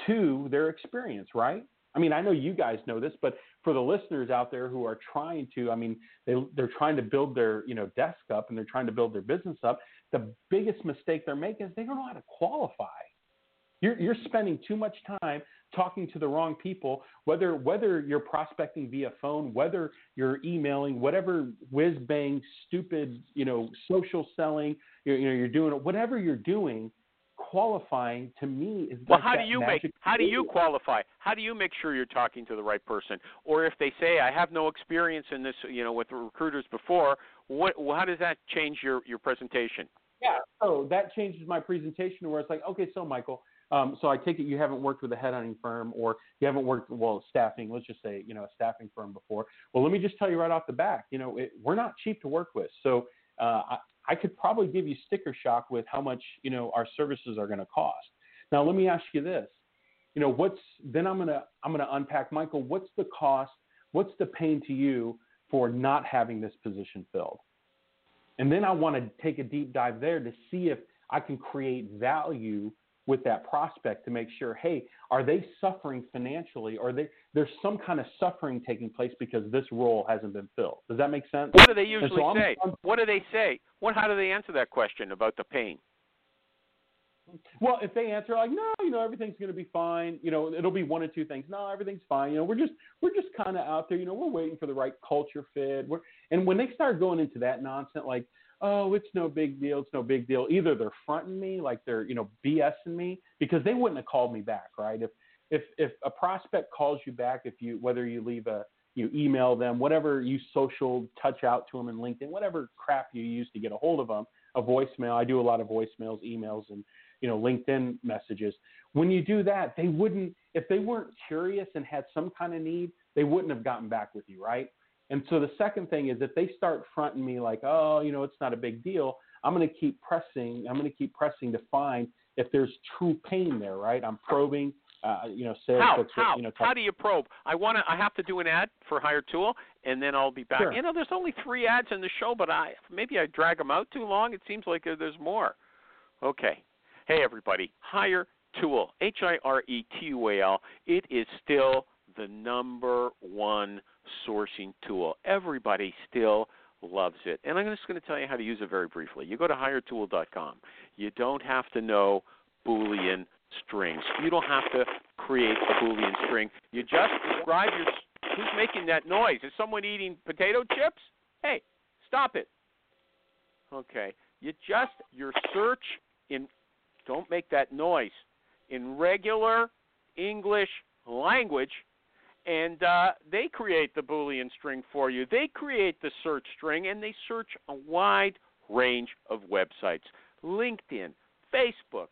to their experience, right? I mean, I know you guys know this, but for the listeners out there who are trying to, I mean, they they're trying to build their you know desk up and they're trying to build their business up. The biggest mistake they're making is they don't know how to qualify. You're you're spending too much time talking to the wrong people. Whether whether you're prospecting via phone, whether you're emailing, whatever whiz bang stupid you know social selling, you're, you know you're doing whatever you're doing. Qualifying to me is Well, like how do you make how do you qualify? How do you make sure you're talking to the right person? Or if they say I have no experience in this, you know, with recruiters before, what how does that change your your presentation? Yeah, so that changes my presentation to where it's like, okay, so Michael, um, so I take it you haven't worked with a headhunting firm or you haven't worked, well, staffing, let's just say, you know, a staffing firm before. Well, let me just tell you right off the back, you know, it, we're not cheap to work with. So uh, I, I could probably give you sticker shock with how much, you know, our services are going to cost. Now, let me ask you this. You know, what's, then I'm to, I'm to unpack, Michael, what's the cost, what's the pain to you for not having this position filled? And then I want to take a deep dive there to see if I can create value with that prospect to make sure, hey, are they suffering financially or they there's some kind of suffering taking place because this role hasn't been filled. Does that make sense? What do they usually so I'm- say? I'm- What do they say? What how do they answer that question about the pain? Well, if they answer like, no, you know, everything's going to be fine. You know, it'll be one of two things. No, everything's fine. You know, we're just we're just kind of out there. You know, we're waiting for the right culture fit. We're, and when they start going into that nonsense, like, oh, it's no big deal, it's no big deal. Either they're fronting me, like they're you know BSing me, because they wouldn't have called me back, right? If if if a prospect calls you back, if you whether you leave a you email them, whatever you social touch out to them in LinkedIn, whatever crap you use to get a hold of them, a voicemail. I do a lot of voicemails, emails, and you know LinkedIn messages. When you do that, they wouldn't if they weren't curious and had some kind of need, they wouldn't have gotten back with you, right? And so the second thing is if they start fronting me like, oh, you know, it's not a big deal, I'm going to keep pressing. I'm going to keep pressing to find if there's true pain there, right? I'm probing. Uh, you know, sales How how you know, how do you probe? I want to. I have to do an ad for Hiretual, and then I'll be back. Sure. You know, there's only three ads in the show, but I maybe I drag them out too long. It seems like there's more. Okay. Hey everybody, Hire Tool, H I R E T U A L. It is still the number one sourcing tool. Everybody still loves it. And I'm just going to tell you how to use it very briefly. You go to hiretual.com. You don't have to know Boolean strings. You don't have to create a Boolean string. You just describe your. Who's making that noise? Is someone eating potato chips? Hey, stop it. Okay, you just your search in don't make that noise in regular English language, and uh, they create the Boolean string for you. They create the search string, and they search a wide range of websites: LinkedIn, Facebook,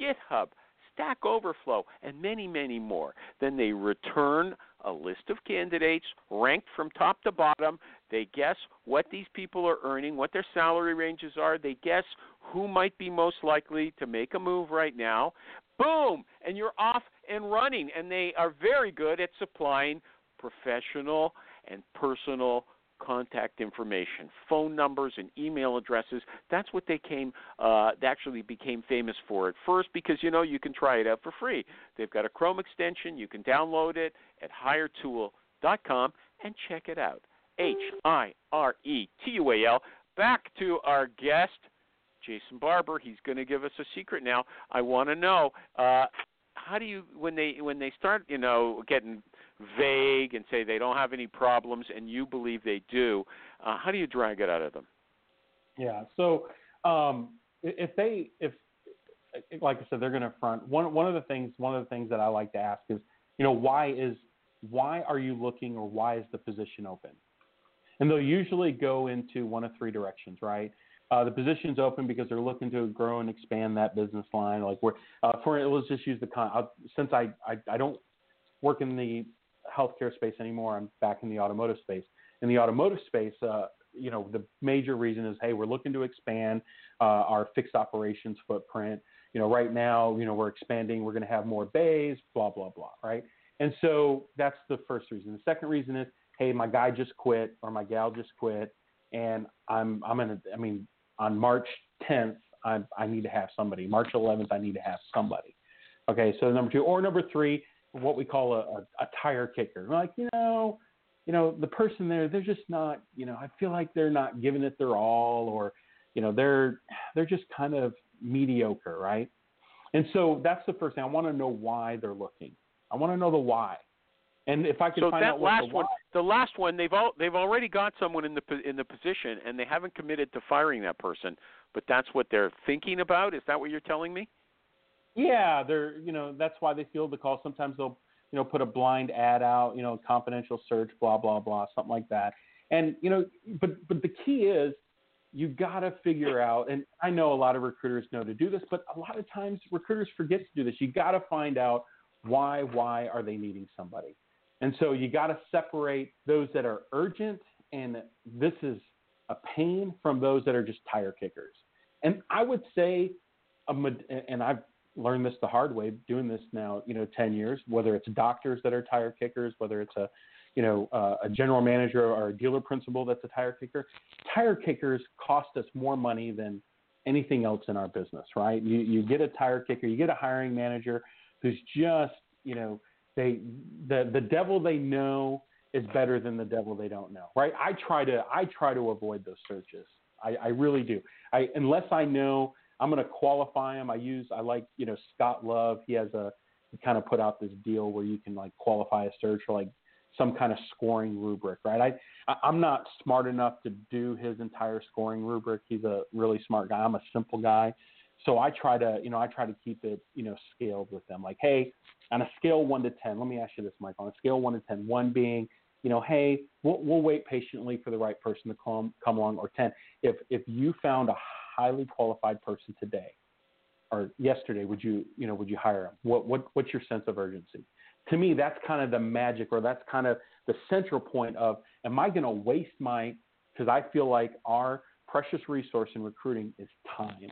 GitHub, Stack Overflow, and many, many more. Then they return a list of candidates ranked from top to bottom. They guess what these people are earning, what their salary ranges are. They guess who might be most likely to make a move right now. Boom! And you're off and running. And they are very good at supplying professional and personal contact information, phone numbers and email addresses. That's what they came uh, actually became famous for at first because you know you can try it out for free. They've got a Chrome extension. You can download it at hiretual.com and check it out. H I R E T U A L. Back to our guest, Jason Barber. He's going to give us a secret now. I want to know uh, how do you when they when they start you know getting vague and say they don't have any problems and you believe they do, uh, how do you drag it out of them? Yeah. So um, if they if like I said they're going to front one one of the things one of the things that I like to ask is you know why is why are you looking or why is the position open? And they'll usually go into one of three directions, right? Uh, the position's open because they're looking to grow and expand that business line. Like we're, uh, for let's just use the con. Uh, since I, I I don't work in the healthcare space anymore. I'm back in the automotive space. In the automotive space, uh, you know, the major reason is, hey, we're looking to expand uh, our fixed operations footprint. You know, right now, you know, we're expanding. We're going to have more bays, blah blah blah, right? And so that's the first reason. The second reason is, hey, my guy just quit or my gal just quit, and I'm I'm in. A, I mean, on March 10th, I I need to have somebody. March 11th, I need to have somebody. Okay, so number two or number three, what we call a, a, a tire kicker. Like, you know, you know, the person there, they're just not, you know, I feel like they're not giving it their all or, you know, they're they're just kind of mediocre, right? And so that's the first thing. I want to know why they're looking. I want to know the why. And if I can so find that out last the one, the last one, they've all they've already got someone in the in the position, and they haven't committed to firing that person. But that's what they're thinking about. Is that what you're telling me? Yeah, they're you know that's why they field the call. Sometimes they'll you know put a blind ad out, you know, confidential search, blah blah blah, something like that. And you know, but but the key is you got to figure out. And I know a lot of recruiters know to do this, but a lot of times recruiters forget to do this. You got to find out why why are they needing somebody. And so you got to separate those that are urgent and this is a pain from those that are just tire kickers. And I would say, and I've learned this the hard way doing this now, you know, 10 years, whether it's doctors that are tire kickers, whether it's a, you know, uh, a general manager or a dealer principal that's a tire kicker. Tire kickers cost us more money than anything else in our business, right? You, you get a tire kicker, you get a hiring manager who's just, you know, they, the, the devil they know is better than the devil they don't know, right? I try to, I try to avoid those searches. I, I really do. I, unless I know I'm going to qualify them. I use I like you know Scott Love. He has a he kind of put out this deal where you can like qualify a search for like some kind of scoring rubric, right? I I'm not smart enough to do his entire scoring rubric. He's a really smart guy. I'm a simple guy. So I try to, you know, I try to keep it, you know, scaled with them. Like, hey, on a scale one to ten, let me ask you this, Mike. On a scale one to ten, one being, you know, hey, we'll, we'll wait patiently for the right person to come come along, or ten, if if you found a highly qualified person today or yesterday, would you, you know, would you hire them? What, what, what's your sense of urgency? To me, that's kind of the magic, or that's kind of the central point of, am I going to waste my? Because I feel like our precious resource in recruiting is time,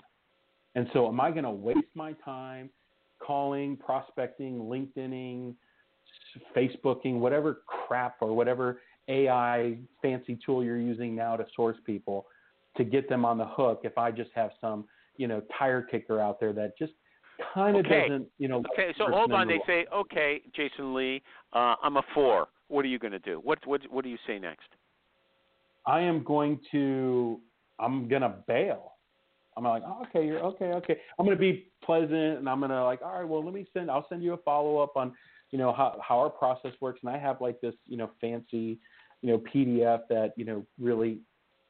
and so am I going to waste my time calling, prospecting, LinkedIning, Facebooking, whatever crap or whatever AI fancy tool you're using now to source people? to get them on the hook if I just have some, you know, tire kicker out there that just kind of okay. doesn't, you know. Okay, so hold on. They say, okay, Jason Lee, uh, I'm a four. What are you going to do? What what what do you say next? I am going to. I'm gonna bail. I'm like, oh, okay, you're okay, okay. I'm gonna be pleasant, and I'm gonna like, all right, well, let me send. I'll send you a follow up on, you know, how how our process works, and I have like this, you know, fancy, you know, PDF that you know really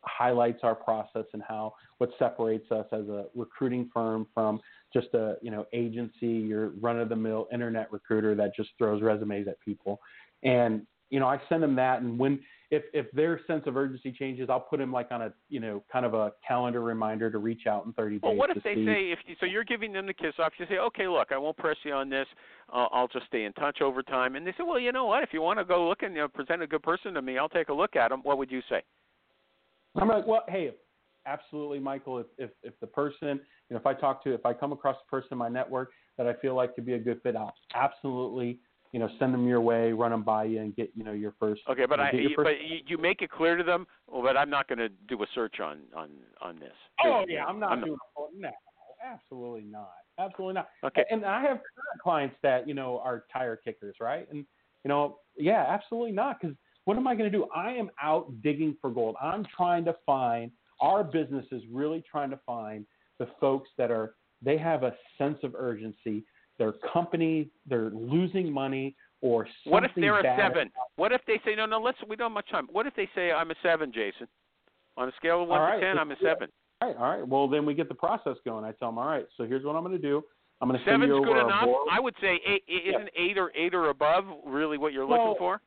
highlights our process and how what separates us as a recruiting firm from just a you know agency, your run of the mill internet recruiter that just throws resumes at people. And you know, I send them that, and when if if their sense of urgency changes, I'll put them like on a you know kind of a calendar reminder to reach out in 30 days. Well, what if they see. say if you, so? You're giving them the kiss off. You say, okay, look, I won't press you on this. Uh, I'll just stay in touch over time. And they say, well, you know what? If you want to go look and you know, present a good person to me, I'll take a look at them. What would you say? I'm like, well, hey, absolutely, Michael. If if if the person, you know, if I talk to, if I come across a person in my network that I feel like could be a good fit, I'll absolutely you know, send them your way, run them by you, and get you know your first. Okay, but you know, I you, first- but you, you make it clear to them. Well, but I'm not going to do a search on on on this. Oh yeah, I'm not I'm doing a no, absolutely not, absolutely not. Okay. And I have clients that you know are tire kickers, right? And you know, yeah, absolutely not. Because what am I going to do? I am out digging for gold. I'm trying to find. Our business is really trying to find the folks that are. They have a sense of urgency. Their company, they're losing money or something What if they're a seven? What if they say no, no? Let's. We don't have much time. What if they say I'm a seven, Jason? On a scale of one All to right, ten, I'm a seven. All right, all right. Well, then we get the process going. I tell them, all right. So here's what I'm going to do. I'm going to send you over good enough. board. I would say eight, isn't eight or eight or above really what you're Well, looking for?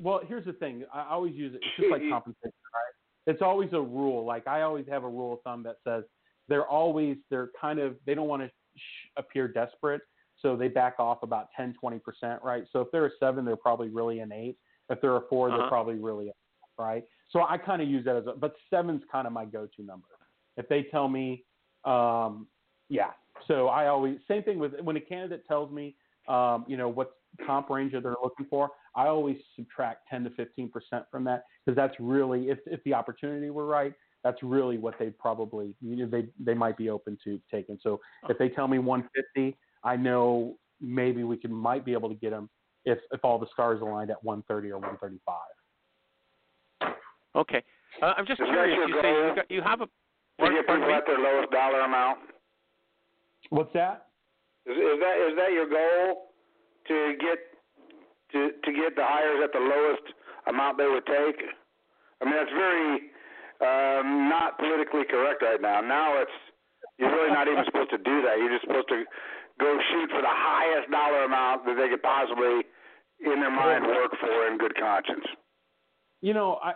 Well, here's the thing. I always use it. It's just like compensation, right? It's always a rule. Like I always have a rule of thumb that says they're always they're kind of they don't want to sh- appear desperate, so they back off about 10, 20 percent, right? So if they're a seven, they're probably really an eight. If they're a 4 Uh-huh. they're probably really a right. So I kind of use that as a, but seven's kind of my go-to number. If they tell me, um, yeah. So I always same thing with when a candidate tells me, um, you know, what comp range that they're looking for. I always subtract 10 to 15 percent from that because that's really if if the opportunity were right, that's really what they probably you know, they they might be open to taking. So if they tell me 150, I know maybe we can might be able to get them if if all the stars aligned at 130 or 135. Okay. Uh, I'm just Is curious. You say you, got, you have a. to Pardon, get pardon people at their lowest dollar amount. What's that? Is, is that is that your goal to get to to get the hires at the lowest amount they would take? I mean, that's very um, not politically correct right now. Now it's you're really not even supposed to do that. You're just supposed to go shoot for the highest dollar amount that they could possibly, in their mind, work for in good conscience. You know, I,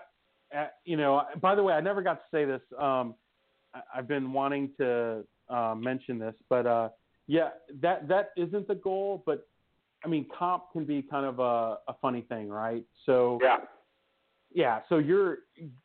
uh, you know. By the way, I never got to say this. Um, I, I've been wanting to uh, mention this, but uh, yeah, that that isn't the goal. But I mean, comp can be kind of a, a funny thing, right? So Yeah. yeah, so you're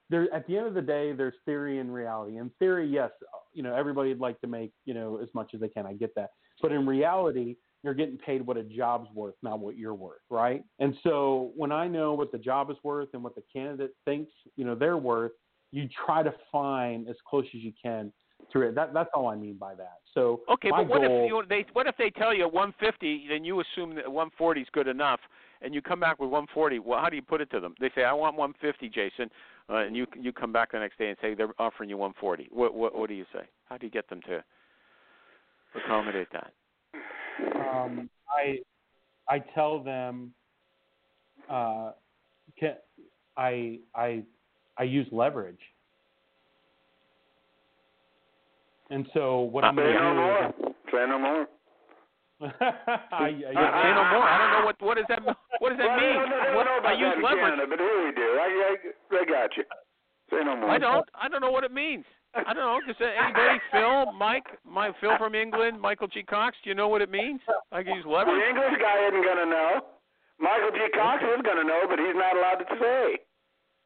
there. At the end of the day, there's theory and reality. In theory, yes, you know everybody'd like to make you know as much as they can. I get that, but in reality, you're getting paid what a job's worth, not what you're worth, right? And so when I know what the job is worth and what the candidate thinks you know they're worth, you try to find as close as you can to it. That that's all I mean by that. So Okay, but what goal, if you, they what if they tell you 150, then you assume that 140 is good enough, and you come back with 140? Well, how do you put it to them? They say, "I want 150, Jason," uh, and you you come back the next day and say they're offering you 140. What what what do you say? How do you get them to accommodate that? um, I I tell them uh, can, I I I use leverage. And so what I'm going no to more. Say no more. do is I, I, Say no more. I don't know what what does that what does that well, mean? I don't know, I don't What- know I about use that leverage. Canada, but here we do. I, I, I got you. Say no more. I don't. I don't know what it means. I don't know. Does anybody, Phil, Mike, my Phil from England, Michael G. Cox? Do you know what it means? I can use The leverage. English guy isn't going to know. Michael G. Cox is going to know, but he's not allowed to say.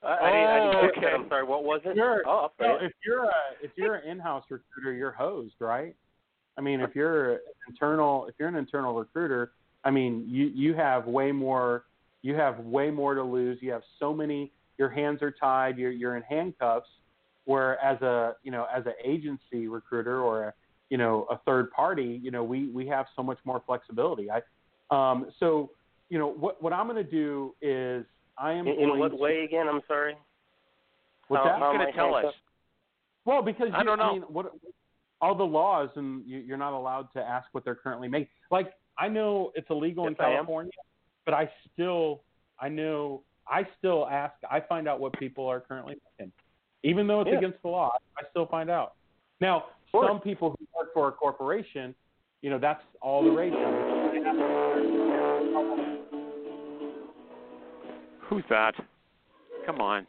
I, I didn't, I didn't Oh, okay. I'm sorry. What was it? Sure. Oh, I'll No, it. if you're a if you're an in-house recruiter, you're hosed, right? I mean, if you're an internal if you're an internal recruiter, I mean, you you have way more you have way more to lose. You have so many your hands are tied, you're you're in handcuffs where as a, you know, as an agency recruiter or a, you know, a third party, you know, we we have so much more flexibility. I um so, you know, what what I'm going to do is I am In, in what to- way again? I'm sorry. What's How- that? How going to tell us. Well, because I you, don't know. mean, what all the laws and you, you're not allowed to ask what they're currently making. Like I know it's illegal in Yes, I. California, but I still I know I still ask. I find out what people are currently making. even though it's Yeah. against the law. I still find out. Now, some people who work for a corporation, you know, that's all the rage. Who's that? Come on.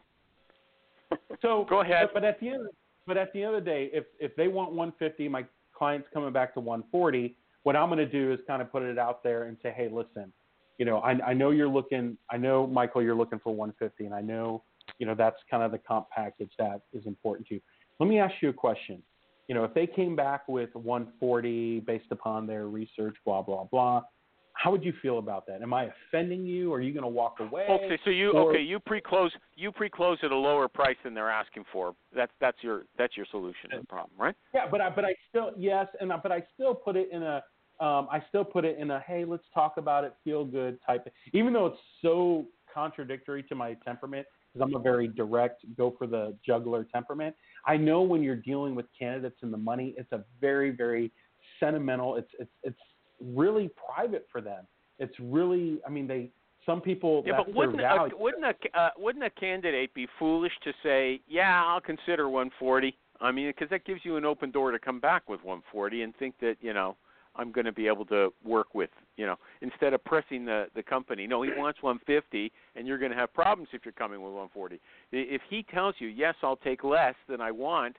So Go ahead. But, but at the end, but at the end of the day, if if they want 150, my client's coming back to 140. What I'm going to do is kind of put it out there and say, hey, listen, you know, I, I know you're looking, I know Michael, you're looking for 150, and I know, you know, that's kind of the comp package that is important to you. Let me ask you a question. You know, if they came back with 140 based upon their research, blah blah blah, how would you feel about that? Am I offending you? Are you going to walk away? Okay, so you Or- okay, you pre-close you pre-close at a lower price than they're asking for. That's that's your that's your solution to the problem, right? Yeah, but I but I still yes, and I, but I still put it in a um, I still put it in a hey, let's talk about it, feel good type. Even though it's so contradictory to my temperament, because I'm a very direct, go for the juggler temperament. I know when you're dealing with candidates and the money, it's a very very sentimental. It's it's it's really private for them. It's really, I mean, they some people Yeah, but wouldn't a, wouldn't a uh, wouldn't a candidate be foolish to say, "Yeah, I'll consider 140"? I mean, because that gives you an open door to come back with 140 and think that you know I'm going to be able to work with you know instead of pressing the the company. No, he wants 150, and you're going to have problems if you're coming with 140. If he tells you, "Yes, I'll take less than I want,"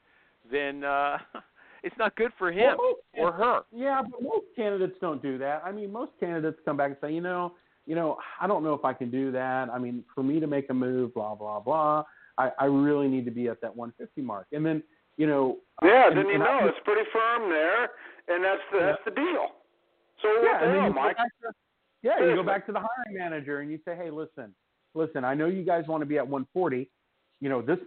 then uh, it's not good for him Well, or her. Yeah, but most candidates don't do that. I mean, most candidates come back and say, you know, you know, I don't know if I can do that. I mean, for me to make a move, blah blah blah, I, I really need to be at that 150 mark. And then, you know, uh, Yeah, and- then you and I- know it's pretty firm there, and that's the, that's the deal. So what yeah, the and then hell, you go Mike? back to, yeah, you go back to the hiring manager and you say, hey, listen, listen, I know you guys want to be at 140. You know, this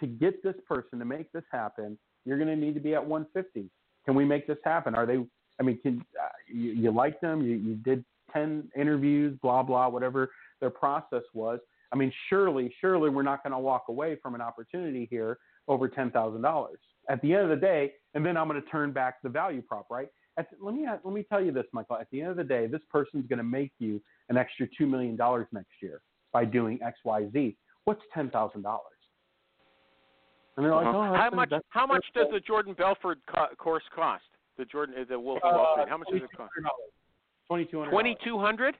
to get this person to make this happen, you're going to need to be at 150. Can we make this happen? Are they? I mean, can uh, you, you like them? You, you did 10 interviews, blah blah, whatever their process was. I mean, surely, surely we're not going to walk away from an opportunity here over ten thousand dollars at the end of the day. And then I'm going to turn back the value prop, right? At, let me let me tell you this, Michael. At the end of the day, this person's going to make you an extra two million dollars next year by doing X, Y, Z. What's ten thousand dollars? And they're like, Uh-huh. oh, how much how much does the Jordan Belfort co- course cost? The Jordan uh, the Wolf of Uh, Wall Street. How much does it cost? Twenty two hundred. Twenty two hundred.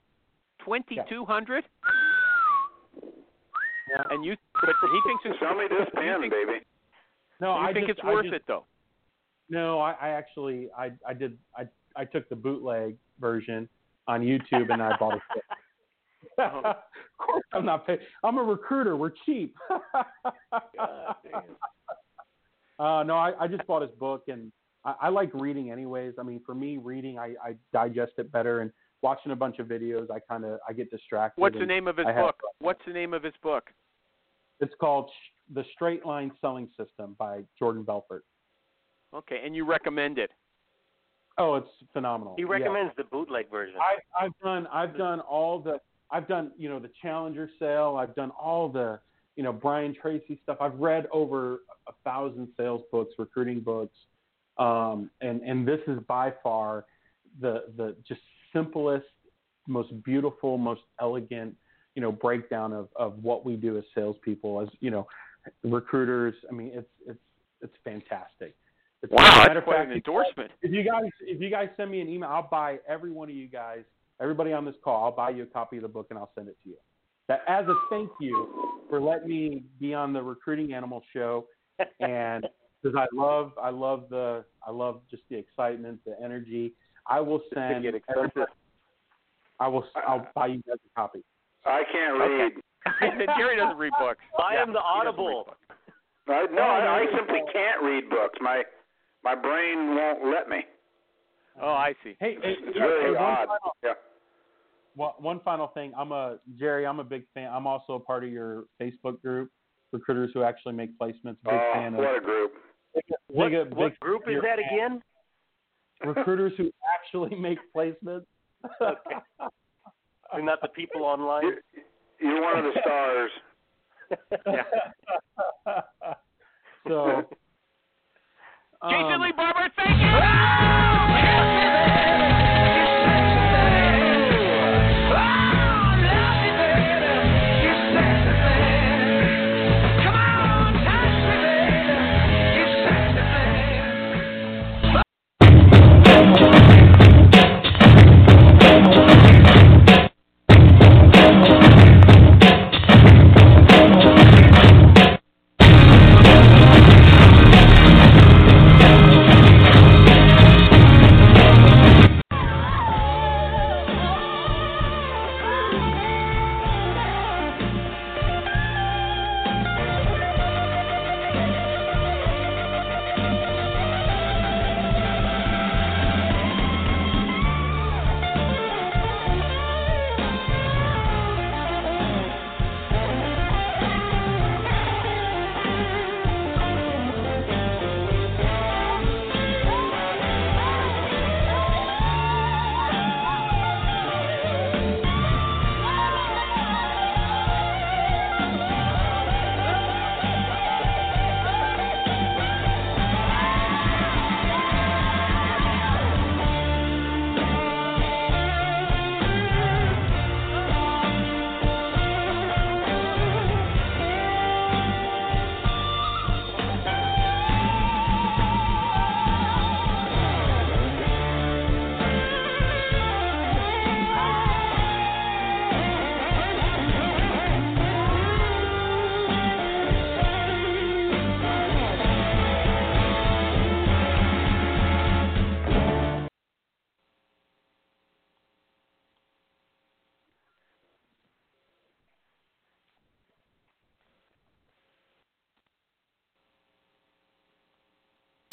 Twenty two hundred. Yeah. And you, but he thinks it's. Sell me this you pen, think, baby. No, you I think just, it's worth just- it though? No, I, I actually I I did I I took the bootleg version on YouTube and I bought a kit. Oh. of course I'm not paying. I'm a recruiter. We're cheap. God uh, no, I, I just bought his book and I, I like reading anyways. I mean, for me, reading I, I digest it better and watching a bunch of videos. I kind of I get distracted. What's the name of his I have- book? What's the name of his book? It's called The Straight Line Selling System by Jordan Belfort. Okay, and you recommend it. Oh, it's phenomenal. He Yeah. recommends the bootleg version. I, I've done I've done all the I've done you know the Challenger sale. I've done all the you know Brian Tracy stuff. I've read over a thousand sales books, recruiting books, um, and and this is by far the the just simplest, most beautiful, most elegant you know breakdown of of what we do as salespeople, as you know recruiters. I mean it's it's it's fantastic. It's, Wow, matter that's of quite fact, an endorsement. if you guys if you guys send me an email, I'll buy every one of you guys, everybody on this call, I'll buy you a copy of the book and I'll send it to you. That as a thank you for letting me be on the recruiting animal show and because I love I love the I love just the excitement, the energy. I will send get expensive. I will I'll buy you guys a copy. I can't read. Jerry doesn't read books. Buy Yeah, him the he Audible. I, no, I, I simply can't read books. My my brain won't let me. Oh, I see. Hey, hey, It's yeah, really hey, one odd. final- Yeah. One, one final thing. I'm a Jerry. I'm a big fan. I'm also a part of your Facebook group, recruiters who actually make placements. Big Oh, fan of what a group. What, big, what big- group is that fan. again? Recruiters who actually make placements. They're not the people online. You're, you're one of the stars. so. Jason um, Lee Barber, thank you.